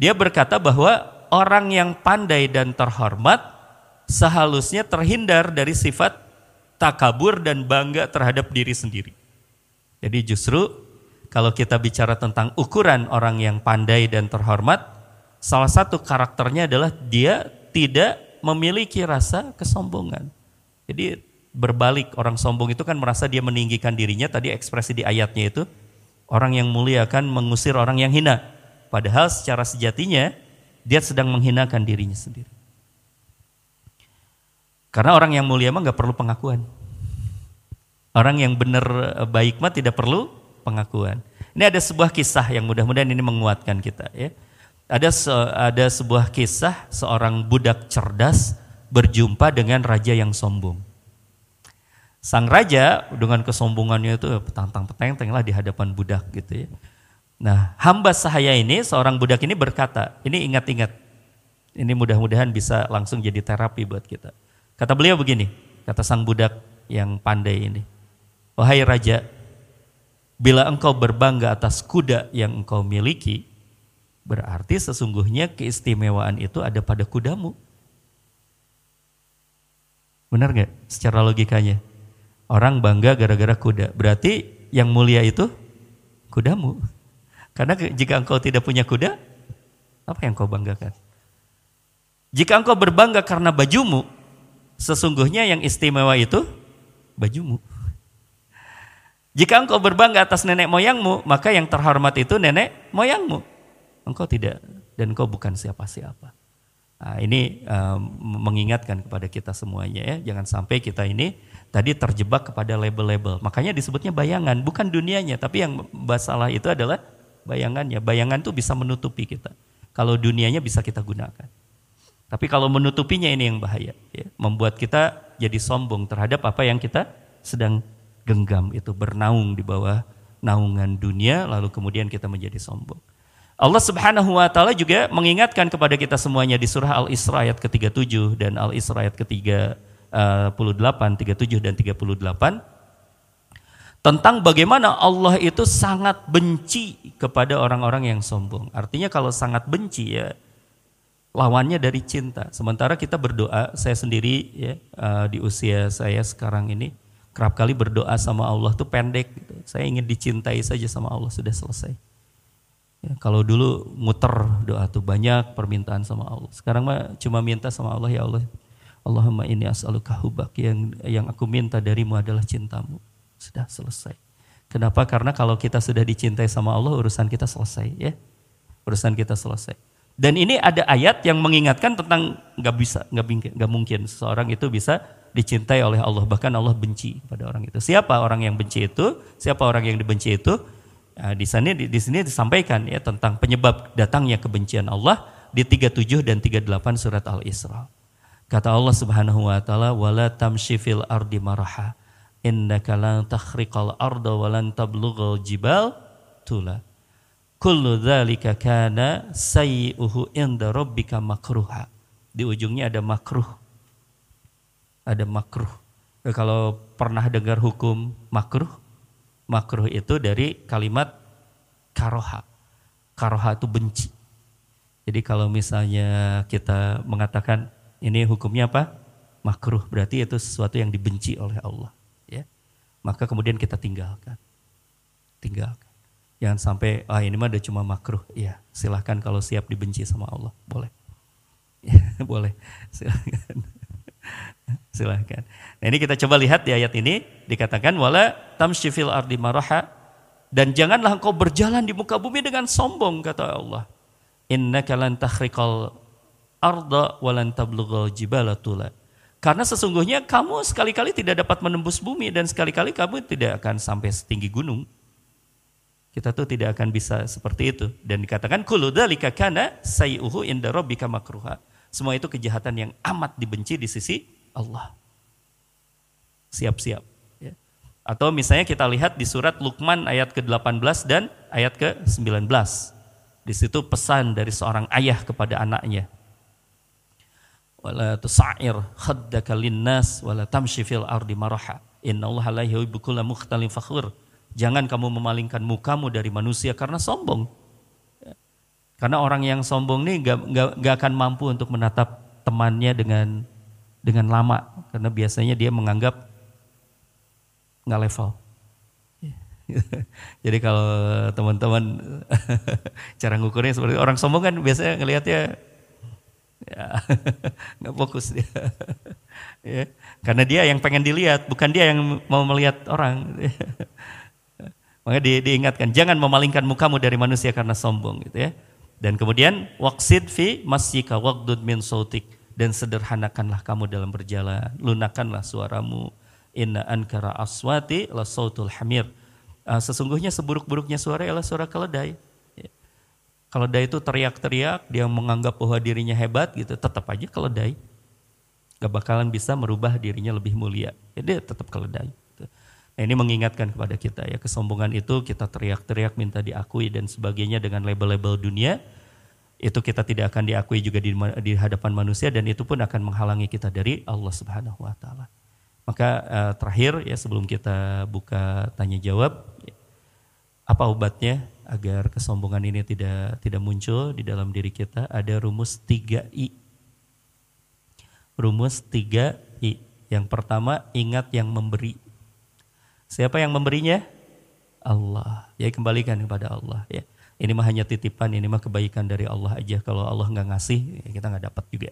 dia berkata bahwa orang yang pandai dan terhormat sehalusnya terhindar dari sifat takabur dan bangga terhadap diri sendiri. Jadi justru kalau kita bicara tentang ukuran orang yang pandai dan terhormat, salah satu karakternya adalah dia tidak memiliki rasa kesombongan. Jadi berbalik orang sombong itu kan merasa dia meninggikan dirinya, tadi ekspresi di ayatnya itu, orang yang mulia akan mengusir orang yang hina. Padahal secara sejatinya dia sedang menghinakan dirinya sendiri. Karena orang yang mulia emang gak perlu pengakuan. Orang yang benar eh, baik mah tidak perlu pengakuan. Ini ada sebuah kisah yang mudah-mudahan ini menguatkan kita ya. Ada se ada sebuah kisah seorang budak cerdas berjumpa dengan raja yang sombong. Sang raja dengan kesombongannya itu petantang petenteng lah di hadapan budak gitu ya. Nah, hamba sahaya ini seorang budak ini berkata, ini ingat-ingat. Ini mudah-mudahan bisa langsung jadi terapi buat kita. Kata beliau begini, kata sang budak yang pandai ini. Wahai raja, bila engkau berbangga atas kuda yang engkau miliki, Berarti sesungguhnya keistimewaan itu ada pada kudamu. Benar nggak secara logikanya? Orang bangga gara-gara kuda. Berarti yang mulia itu kudamu. Karena jika engkau tidak punya kuda, apa yang kau banggakan? Jika engkau berbangga karena bajumu, sesungguhnya yang istimewa itu bajumu. Jika engkau berbangga atas nenek moyangmu, maka yang terhormat itu nenek moyangmu. Engkau tidak dan engkau bukan siapa-siapa. Nah, ini um, mengingatkan kepada kita semuanya ya, jangan sampai kita ini tadi terjebak kepada label-label. Makanya disebutnya bayangan, bukan dunianya, tapi yang masalah itu adalah bayangannya. Bayangan itu bisa menutupi kita. Kalau dunianya bisa kita gunakan. Tapi kalau menutupinya ini yang bahaya, ya, membuat kita jadi sombong terhadap apa yang kita sedang genggam itu bernaung di bawah naungan dunia, lalu kemudian kita menjadi sombong. Allah Subhanahu wa taala juga mengingatkan kepada kita semuanya di surah Al-Isra ayat ke-37 dan Al-Isra ayat ke-38, 37 dan 38 tentang bagaimana Allah itu sangat benci kepada orang-orang yang sombong. Artinya kalau sangat benci ya lawannya dari cinta. Sementara kita berdoa, saya sendiri ya uh, di usia saya sekarang ini kerap kali berdoa sama Allah tuh pendek. Gitu. Saya ingin dicintai saja sama Allah sudah selesai. Ya, kalau dulu muter doa tuh banyak permintaan sama Allah. Sekarang mah cuma minta sama Allah ya Allah. Allahumma ini as'aluka hubak yang yang aku minta darimu adalah cintamu. Sudah selesai. Kenapa? Karena kalau kita sudah dicintai sama Allah urusan kita selesai ya. Urusan kita selesai. Dan ini ada ayat yang mengingatkan tentang nggak bisa, nggak mungkin, seseorang itu bisa dicintai oleh Allah. Bahkan Allah benci pada orang itu. Siapa orang yang benci itu? Siapa orang yang dibenci itu? Nah, di sini di, di sini disampaikan ya tentang penyebab datangnya kebencian Allah di 37 dan 38 surat Al-Isra. Kata Allah Subhanahu wa taala, "Wala tamshi fil ardi maraha, innaka lan takhriqal arda wa lan tablughal jibal tula." Kullu dzalika kana sayyi'uhu inda rabbika makruha. Di ujungnya ada makruh. Ada makruh. Kalau pernah dengar hukum makruh, makruh itu dari kalimat karoha. Karoha itu benci. Jadi kalau misalnya kita mengatakan ini hukumnya apa? Makruh berarti itu sesuatu yang dibenci oleh Allah. Ya, maka kemudian kita tinggalkan, tinggalkan. Jangan sampai, ah ini mah udah cuma makruh. Ya, silahkan kalau siap dibenci sama Allah. Boleh. Ya, boleh. Silahkan. silahkan. Nah ini kita coba lihat di ayat ini. Dikatakan, wala tamshifil ardi maraha. Dan janganlah engkau berjalan di muka bumi dengan sombong, kata Allah. Inna kalan tahrikal arda walan tablughal jibala tula. Karena sesungguhnya kamu sekali-kali tidak dapat menembus bumi dan sekali-kali kamu tidak akan sampai setinggi gunung. Kita tuh tidak akan bisa seperti itu. Dan dikatakan kullu dzalika kana sayyuhu inda rabbika makruha. Semua itu kejahatan yang amat dibenci di sisi Allah. Siap-siap. Ya. Atau misalnya kita lihat di surat Luqman ayat ke-18 dan ayat ke-19. Di situ pesan dari seorang ayah kepada anaknya. Wala tusa'ir khaddaka linnas wala tamshi fil ardi maraha. Innallaha la yuhibbu kulla mukhtalin fakhur Jangan kamu memalingkan mukamu dari manusia karena sombong. Karena orang yang sombong ini gak, gak, gak akan mampu untuk menatap temannya dengan dengan lama. Karena biasanya dia menganggap nggak level. Jadi kalau teman-teman cara ngukurnya seperti orang sombong kan biasanya ngelihatnya ya nggak fokus dia. ya. Karena dia yang pengen dilihat, bukan dia yang mau melihat orang. Maka di, diingatkan jangan memalingkan mukamu dari manusia karena sombong gitu ya. Dan kemudian waksid fi masyika waqdud min sautik dan sederhanakanlah kamu dalam berjalan, lunakanlah suaramu. Inna ankara aswati la sautul hamir. Uh, sesungguhnya seburuk-buruknya suara adalah suara keledai. Ya. Keledai itu teriak-teriak, dia menganggap bahwa dirinya hebat gitu, tetap aja keledai. Gak bakalan bisa merubah dirinya lebih mulia. Ya, dia tetap keledai. Nah, ini mengingatkan kepada kita ya kesombongan itu kita teriak-teriak minta diakui dan sebagainya dengan label-label dunia itu kita tidak akan diakui juga di, di hadapan manusia dan itu pun akan menghalangi kita dari Allah Subhanahu wa taala. Maka uh, terakhir ya sebelum kita buka tanya jawab Apa obatnya agar kesombongan ini tidak tidak muncul di dalam diri kita? Ada rumus 3 I. Rumus 3 I. Yang pertama, ingat yang memberi. Siapa yang memberinya? Allah. Ya kembalikan kepada Allah ya. Ini mah hanya titipan, ini mah kebaikan dari Allah aja. Kalau Allah nggak ngasih, ya kita nggak dapat juga.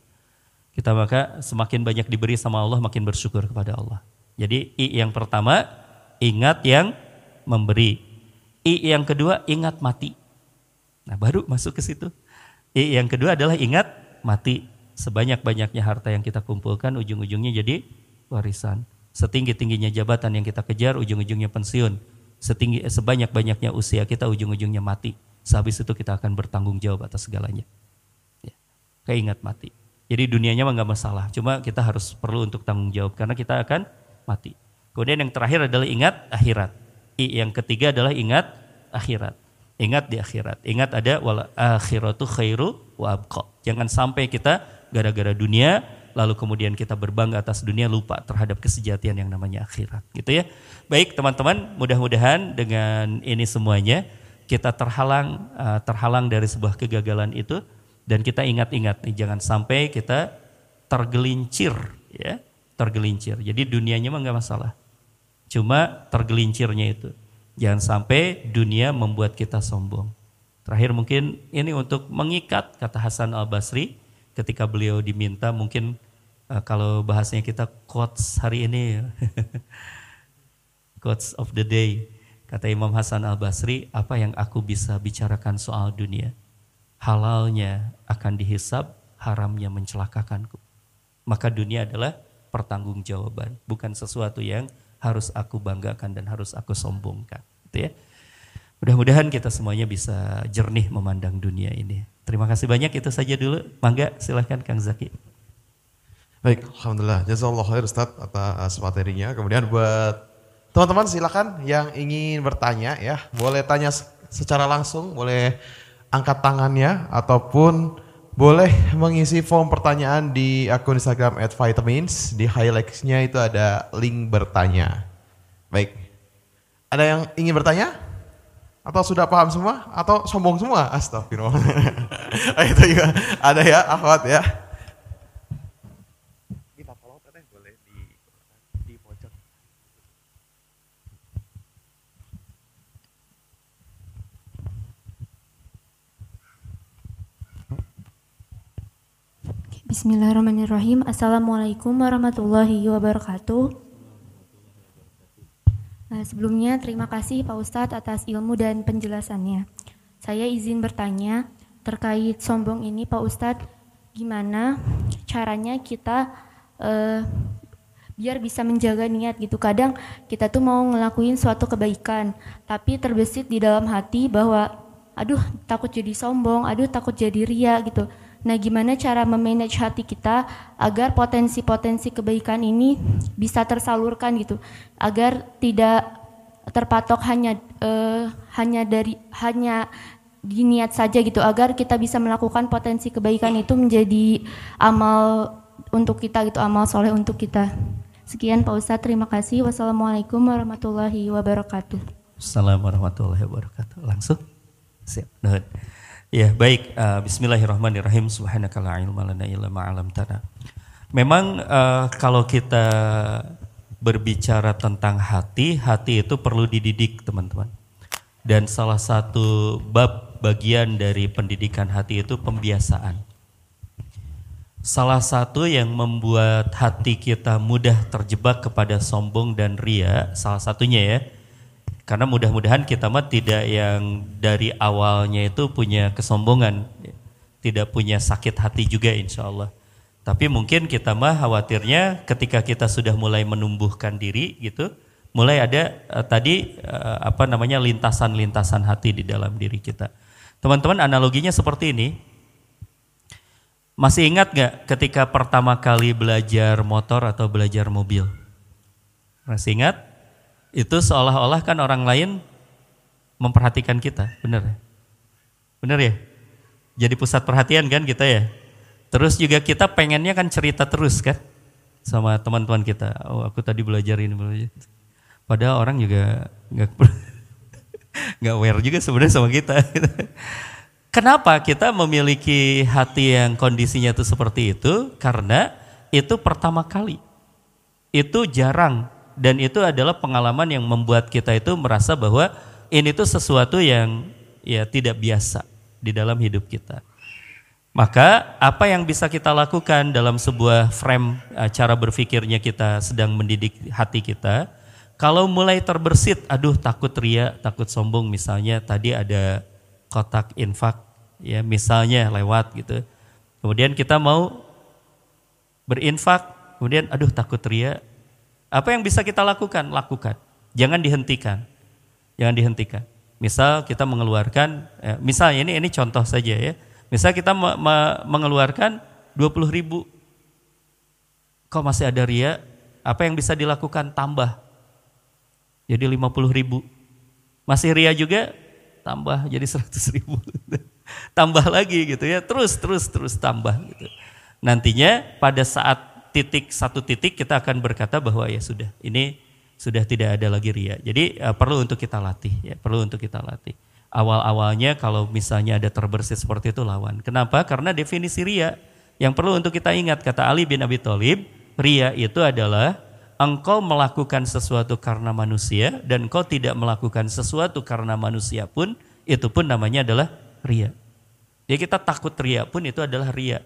Kita maka semakin banyak diberi sama Allah, makin bersyukur kepada Allah. Jadi I yang pertama, ingat yang memberi. I yang kedua, ingat mati. Nah baru masuk ke situ. I yang kedua adalah ingat mati. Sebanyak-banyaknya harta yang kita kumpulkan, ujung-ujungnya jadi warisan. Setinggi-tingginya jabatan yang kita kejar, ujung-ujungnya pensiun. Setinggi sebanyak-banyaknya usia kita, ujung-ujungnya mati. Sehabis itu kita akan bertanggung jawab atas segalanya. Ya. Keingat mati. Jadi dunianya mah nggak masalah. Cuma kita harus perlu untuk tanggung jawab karena kita akan mati. Kemudian yang terakhir adalah ingat akhirat. I yang ketiga adalah ingat akhirat. Ingat di akhirat. Ingat ada wal akhiratu khairu wa abqa. Jangan sampai kita gara-gara dunia lalu kemudian kita berbangga atas dunia lupa terhadap kesejatian yang namanya akhirat gitu ya. Baik teman-teman, mudah-mudahan dengan ini semuanya kita terhalang uh, terhalang dari sebuah kegagalan itu dan kita ingat-ingat nih jangan sampai kita tergelincir ya, tergelincir. Jadi dunianya mah nggak masalah. Cuma tergelincirnya itu. Jangan sampai dunia membuat kita sombong. Terakhir mungkin ini untuk mengikat kata Hasan Al Basri ketika beliau diminta mungkin uh, kalau bahasanya kita quotes hari ini quotes of the day. Kata Imam Hasan Al Basri apa yang aku bisa bicarakan soal dunia? Halalnya akan dihisap haramnya mencelakakanku. Maka dunia adalah pertanggungjawaban bukan sesuatu yang harus aku banggakan dan harus aku sombongkan gitu ya. Mudah-mudahan kita semuanya bisa jernih memandang dunia ini Terima kasih banyak itu saja dulu. Mangga silahkan Kang Zaki. Baik, Alhamdulillah. Jazakallah khair Ustaz atas materinya. Kemudian buat teman-teman silakan yang ingin bertanya ya. Boleh tanya secara langsung, boleh angkat tangannya ataupun boleh mengisi form pertanyaan di akun Instagram @vitamins. Di highlightsnya itu ada link bertanya. Baik. Ada yang ingin bertanya? Atau sudah paham semua? Atau sombong semua? Astagfirullah. itu juga ada ya, akhwat ya. Kita follow teteh boleh di di pojok. Bismillahirrahmanirrahim. Assalamualaikum warahmatullahi wabarakatuh. Nah, sebelumnya terima kasih Pak Ustadz atas ilmu dan penjelasannya. Saya izin bertanya terkait sombong ini Pak Ustadz, gimana caranya kita uh, biar bisa menjaga niat gitu. Kadang kita tuh mau ngelakuin suatu kebaikan, tapi terbesit di dalam hati bahwa aduh takut jadi sombong, aduh takut jadi ria gitu. Nah, gimana cara memanage hati kita agar potensi-potensi kebaikan ini bisa tersalurkan gitu, agar tidak terpatok hanya uh, hanya dari hanya diniat saja gitu, agar kita bisa melakukan potensi kebaikan itu menjadi amal untuk kita gitu, amal soleh untuk kita. Sekian Pak Ustadz, terima kasih. Wassalamualaikum warahmatullahi wabarakatuh. Assalamualaikum warahmatullahi wabarakatuh. Langsung? Siap. Nuhun. Ya, baik. Uh, Bismillahirrahmanirrahim. Subhanakala ma'alamtana. Memang uh, kalau kita berbicara tentang hati, hati itu perlu dididik, teman-teman. Dan salah satu bab bagian dari pendidikan hati itu pembiasaan. Salah satu yang membuat hati kita mudah terjebak kepada sombong dan ria, salah satunya ya, karena mudah-mudahan kita mah tidak yang dari awalnya itu punya kesombongan, tidak punya sakit hati juga insya Allah. Tapi mungkin kita mah khawatirnya ketika kita sudah mulai menumbuhkan diri gitu, mulai ada uh, tadi uh, apa namanya lintasan-lintasan hati di dalam diri kita. Teman-teman analoginya seperti ini. Masih ingat gak ketika pertama kali belajar motor atau belajar mobil? Masih ingat? Itu seolah-olah kan orang lain memperhatikan kita, benar ya? Benar ya? Jadi pusat perhatian kan kita ya? Terus juga kita pengennya kan cerita terus kan sama teman-teman kita. Oh aku tadi belajar ini belajar. Padahal orang juga nggak nggak aware juga sebenarnya sama kita. Kenapa kita memiliki hati yang kondisinya itu seperti itu? Karena itu pertama kali. Itu jarang dan itu adalah pengalaman yang membuat kita itu merasa bahwa ini tuh sesuatu yang ya tidak biasa di dalam hidup kita. Maka apa yang bisa kita lakukan dalam sebuah frame uh, cara berpikirnya kita sedang mendidik hati kita, kalau mulai terbersit, aduh takut ria, takut sombong misalnya tadi ada kotak infak ya misalnya lewat gitu. Kemudian kita mau berinfak, kemudian aduh takut ria. Apa yang bisa kita lakukan? Lakukan. Jangan dihentikan. Jangan dihentikan. Misal kita mengeluarkan, ya, misalnya ini ini contoh saja ya Misal kita me me mengeluarkan 20 ribu, kok masih ada ria, apa yang bisa dilakukan? Tambah. Jadi 50 ribu. Masih ria juga? Tambah jadi 100 ribu. tambah lagi gitu ya, terus, terus, terus tambah gitu. Nantinya pada saat titik, satu titik kita akan berkata bahwa ya sudah, ini sudah tidak ada lagi ria. Jadi uh, perlu untuk kita latih ya, perlu untuk kita latih awal-awalnya kalau misalnya ada terbersit seperti itu lawan. Kenapa? Karena definisi ria yang perlu untuk kita ingat kata Ali bin Abi Thalib, ria itu adalah engkau melakukan sesuatu karena manusia dan engkau tidak melakukan sesuatu karena manusia pun itu pun namanya adalah ria. Jadi kita takut ria pun itu adalah ria.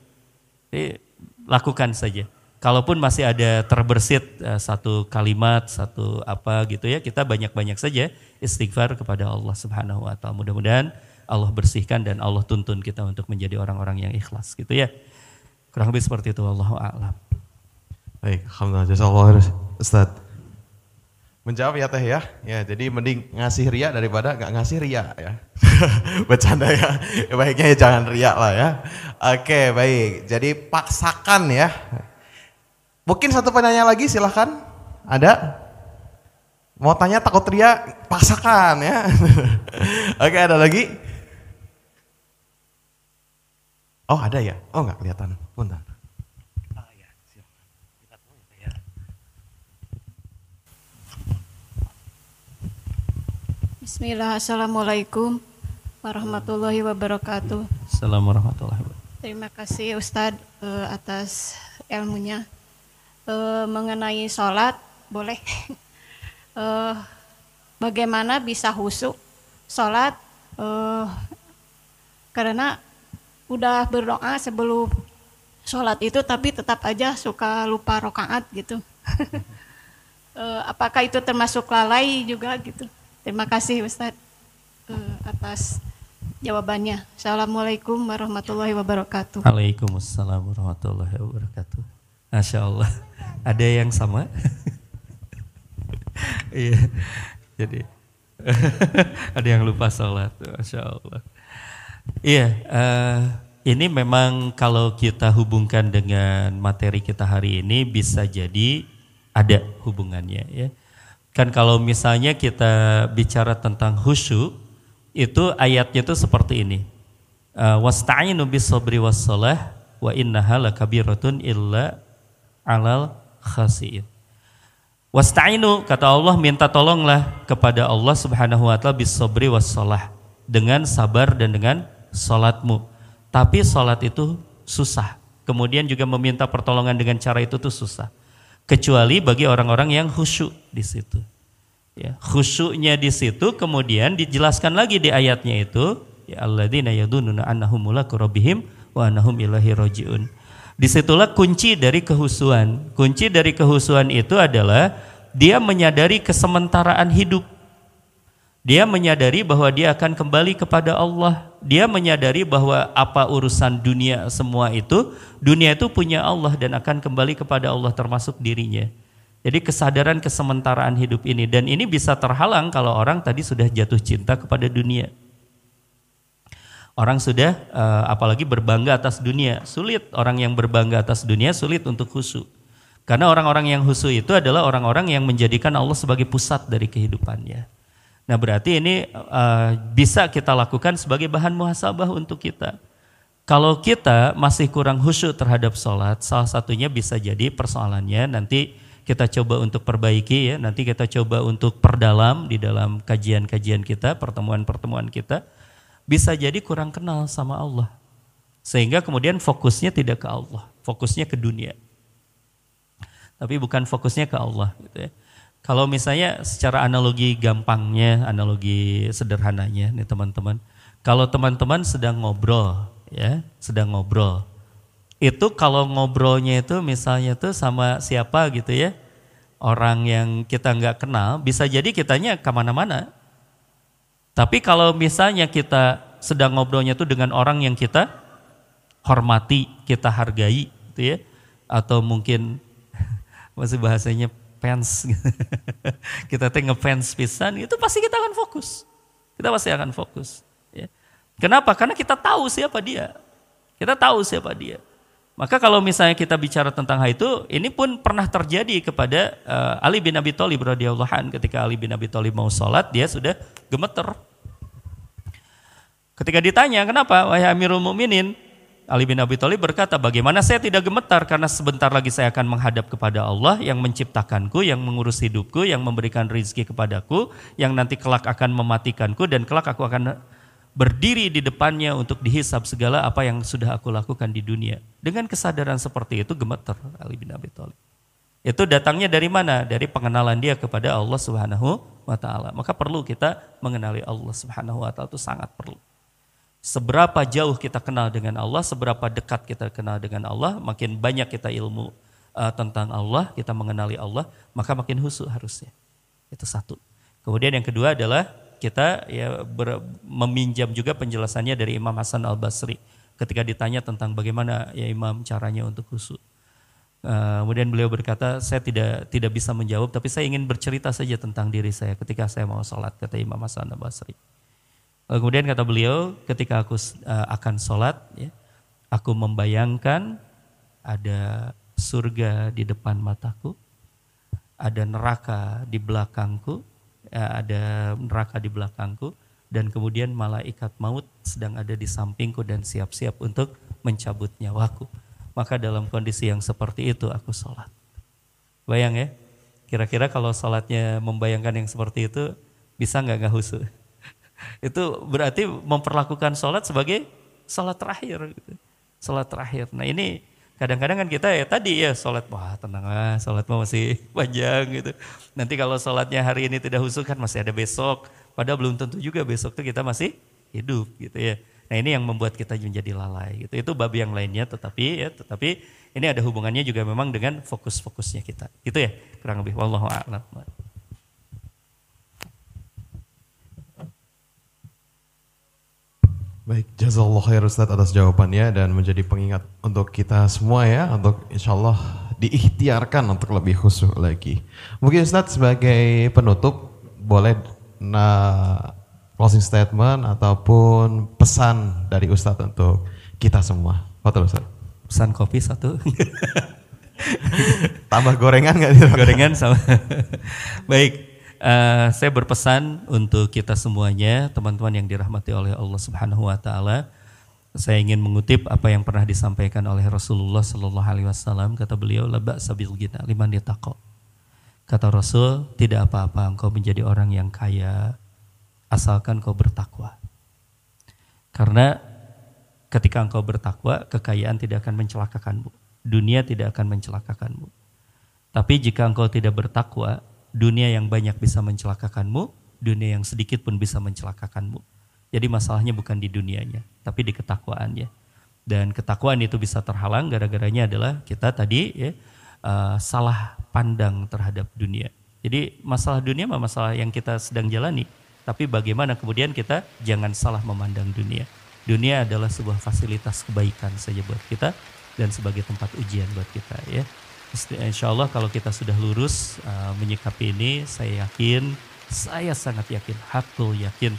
Jadi, lakukan saja kalaupun masih ada terbersit uh, satu kalimat, satu apa gitu ya, kita banyak-banyak saja istighfar kepada Allah Subhanahu wa taala. Mudah-mudahan Allah bersihkan dan Allah tuntun kita untuk menjadi orang-orang yang ikhlas gitu ya. Kurang lebih seperti itu Allah a'lam. Baik, alhamdulillah jazakallahu Ustaz. Menjawab ya teh ya. Ya, jadi mending ngasih ria daripada nggak ngasih ria ya. Bercanda ya. Baiknya ya jangan ria lah ya. Oke, baik. Jadi paksakan ya Mungkin satu penanya lagi silahkan. Ada? Mau tanya takut teriak, paksakan ya. Oke ada lagi? Oh ada ya? Oh nggak kelihatan. Bentar. Bismillah, Assalamualaikum warahmatullahi wabarakatuh. Assalamualaikum warahmatullahi wabarakatuh. Terima kasih Ustadz uh, atas ilmunya uh, mengenai sholat boleh. Uh, bagaimana bisa husuk sholat? Uh, karena udah berdoa sebelum sholat itu tapi tetap aja suka lupa rokaat gitu. Uh, apakah itu termasuk lalai juga gitu? Terima kasih Ustadz uh, atas jawabannya. Assalamualaikum warahmatullahi wabarakatuh. Waalaikumsalam warahmatullahi wabarakatuh. Masya Allah ada yang sama? Iya. Jadi ada yang lupa sholat, masya Allah. Iya, uh, ini memang kalau kita hubungkan dengan materi kita hari ini bisa jadi ada hubungannya ya. Kan kalau misalnya kita bicara tentang khusyuk, itu ayatnya itu seperti ini. Uh, Wasta'inu bis sabri was wa innaha lakabiratun illa alal khasiin. Wasta'inu kata Allah minta tolonglah kepada Allah Subhanahu wa taala bisabri wassalah dengan sabar dan dengan salatmu. Tapi salat itu susah. Kemudian juga meminta pertolongan dengan cara itu tuh susah. Kecuali bagi orang-orang yang khusyuk di situ. Ya, khusyuknya di situ kemudian dijelaskan lagi di ayatnya itu ya alladzina yadununa annahum mulaku rabbihim wa annahum ilahi rajiun. Di situlah kunci dari kehusuan. Kunci dari kehusuan itu adalah dia menyadari kesementaraan hidup. Dia menyadari bahwa dia akan kembali kepada Allah. Dia menyadari bahwa apa urusan dunia semua itu, dunia itu punya Allah dan akan kembali kepada Allah termasuk dirinya. Jadi kesadaran kesementaraan hidup ini dan ini bisa terhalang kalau orang tadi sudah jatuh cinta kepada dunia. Orang sudah uh, apalagi berbangga atas dunia. Sulit orang yang berbangga atas dunia sulit untuk khusyuk. Karena orang-orang yang khusyuk itu adalah orang-orang yang menjadikan Allah sebagai pusat dari kehidupannya. Nah berarti ini uh, bisa kita lakukan sebagai bahan muhasabah untuk kita. Kalau kita masih kurang khusyuk terhadap sholat, salah satunya bisa jadi persoalannya nanti kita coba untuk perbaiki ya. Nanti kita coba untuk perdalam di dalam kajian-kajian kita, pertemuan-pertemuan kita. Bisa jadi kurang kenal sama Allah. Sehingga kemudian fokusnya tidak ke Allah, fokusnya ke dunia. Tapi bukan fokusnya ke Allah gitu ya. Kalau misalnya secara analogi gampangnya, analogi sederhananya nih teman-teman. Kalau teman-teman sedang ngobrol ya, sedang ngobrol itu kalau ngobrolnya itu misalnya tuh sama siapa gitu ya, orang yang kita nggak kenal, bisa jadi kitanya ke mana-mana. Tapi kalau misalnya kita sedang ngobrolnya tuh dengan orang yang kita hormati, kita hargai, gitu ya, atau mungkin masih bahasanya fans, kita teh ngefans pisan, itu pasti kita akan fokus. Kita pasti akan fokus. Ya. Kenapa? Karena kita tahu siapa dia. Kita tahu siapa dia. Maka kalau misalnya kita bicara tentang hal itu, ini pun pernah terjadi kepada uh, Ali bin Abi Thalib radhiyallahu an ketika Ali bin Abi Thalib mau sholat, dia sudah gemeter. Ketika ditanya, kenapa wahai Amirul Mukminin? Ali bin Abi Thalib berkata, bagaimana saya tidak gemetar karena sebentar lagi saya akan menghadap kepada Allah yang menciptakanku, yang mengurus hidupku, yang memberikan rizki kepadaku, yang nanti kelak akan mematikanku dan kelak aku akan berdiri di depannya untuk dihisap segala apa yang sudah aku lakukan di dunia. Dengan kesadaran seperti itu gemeter Ali bin Abi Thalib. Itu datangnya dari mana? Dari pengenalan dia kepada Allah Subhanahu wa taala. Maka perlu kita mengenali Allah Subhanahu wa taala itu sangat perlu. Seberapa jauh kita kenal dengan Allah, seberapa dekat kita kenal dengan Allah, makin banyak kita ilmu uh, tentang Allah, kita mengenali Allah, maka makin husu harusnya. Itu satu. Kemudian yang kedua adalah kita ya ber, meminjam juga penjelasannya dari Imam Hasan Al Basri ketika ditanya tentang bagaimana ya Imam caranya untuk khusyuk. Uh, kemudian beliau berkata, saya tidak tidak bisa menjawab, tapi saya ingin bercerita saja tentang diri saya ketika saya mau sholat, kata Imam Hasan Al Basri. Uh, kemudian kata beliau, ketika aku uh, akan sholat, ya, aku membayangkan ada surga di depan mataku, ada neraka di belakangku, ada neraka di belakangku dan kemudian malaikat maut sedang ada di sampingku dan siap-siap untuk mencabut nyawaku. Maka dalam kondisi yang seperti itu aku sholat. Bayang ya, kira-kira kalau sholatnya membayangkan yang seperti itu bisa nggak nggak husu? itu berarti memperlakukan sholat sebagai sholat terakhir. Gitu. Sholat terakhir. Nah ini Kadang-kadang kan kita ya tadi ya sholat, wah tenang lah sholat masih panjang gitu. Nanti kalau sholatnya hari ini tidak husu kan masih ada besok. Padahal belum tentu juga besok tuh kita masih hidup gitu ya. Nah ini yang membuat kita menjadi lalai gitu. Itu bab yang lainnya tetapi ya tetapi ini ada hubungannya juga memang dengan fokus-fokusnya kita. Gitu ya kurang lebih. Wallahu a'lam. Baik, jazallah khair Ustaz atas jawabannya dan menjadi pengingat untuk kita semua ya, untuk insya Allah diikhtiarkan untuk lebih khusyuk lagi. Mungkin Ustaz sebagai penutup boleh nah, closing statement ataupun pesan dari Ustaz untuk kita semua. Betul Ustaz. Pesan kopi satu. Tambah gorengan nggak? Gorengan sama. Baik, Uh, saya berpesan untuk kita semuanya, teman-teman yang dirahmati oleh Allah Subhanahu wa taala. Saya ingin mengutip apa yang pernah disampaikan oleh Rasulullah sallallahu alaihi wasallam, kata beliau, "La sabil gina liman yataqo." Kata Rasul, tidak apa-apa engkau menjadi orang yang kaya asalkan kau bertakwa. Karena ketika engkau bertakwa, kekayaan tidak akan mencelakakanmu. Dunia tidak akan mencelakakanmu. Tapi jika engkau tidak bertakwa, dunia yang banyak bisa mencelakakanmu, dunia yang sedikit pun bisa mencelakakanmu. Jadi masalahnya bukan di dunianya, tapi di ketakwaannya. Dan ketakwaan itu bisa terhalang gara-garanya adalah kita tadi ya uh, salah pandang terhadap dunia. Jadi masalah dunia memang masalah yang kita sedang jalani, tapi bagaimana kemudian kita jangan salah memandang dunia. Dunia adalah sebuah fasilitas kebaikan saja buat kita dan sebagai tempat ujian buat kita ya. Insya Allah kalau kita sudah lurus uh, menyikapi ini, saya yakin, saya sangat yakin, hakul yakin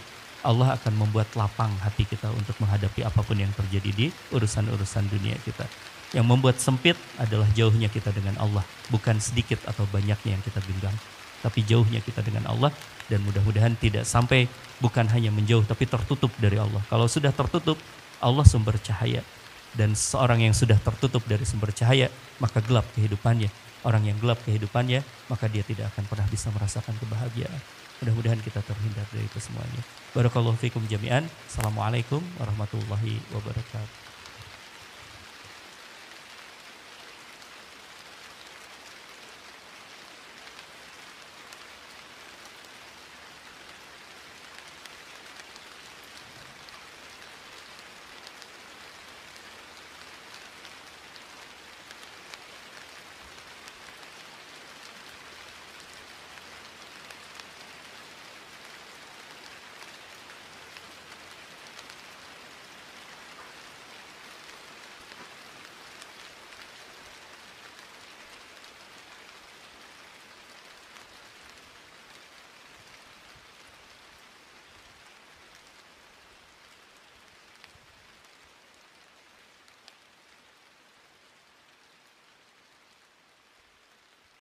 Allah akan membuat lapang hati kita untuk menghadapi apa pun yang terjadi di urusan-urusan dunia kita. Yang membuat sempit adalah jauhnya kita dengan Allah, bukan sedikit atau banyaknya yang kita genggam, tapi jauhnya kita dengan Allah dan mudah-mudahan tidak sampai bukan hanya menjauh tapi tertutup dari Allah. Kalau sudah tertutup, Allah sumber cahaya Dan seorang yang sudah tertutup dari sumber cahaya, maka gelap kehidupannya. Orang yang gelap kehidupannya, maka dia tidak akan pernah bisa merasakan kebahagiaan. Mudah-mudahan kita terhindar dari itu semuanya. Barakallahu fikum jami'an. Assalamualaikum warahmatullahi wabarakatuh.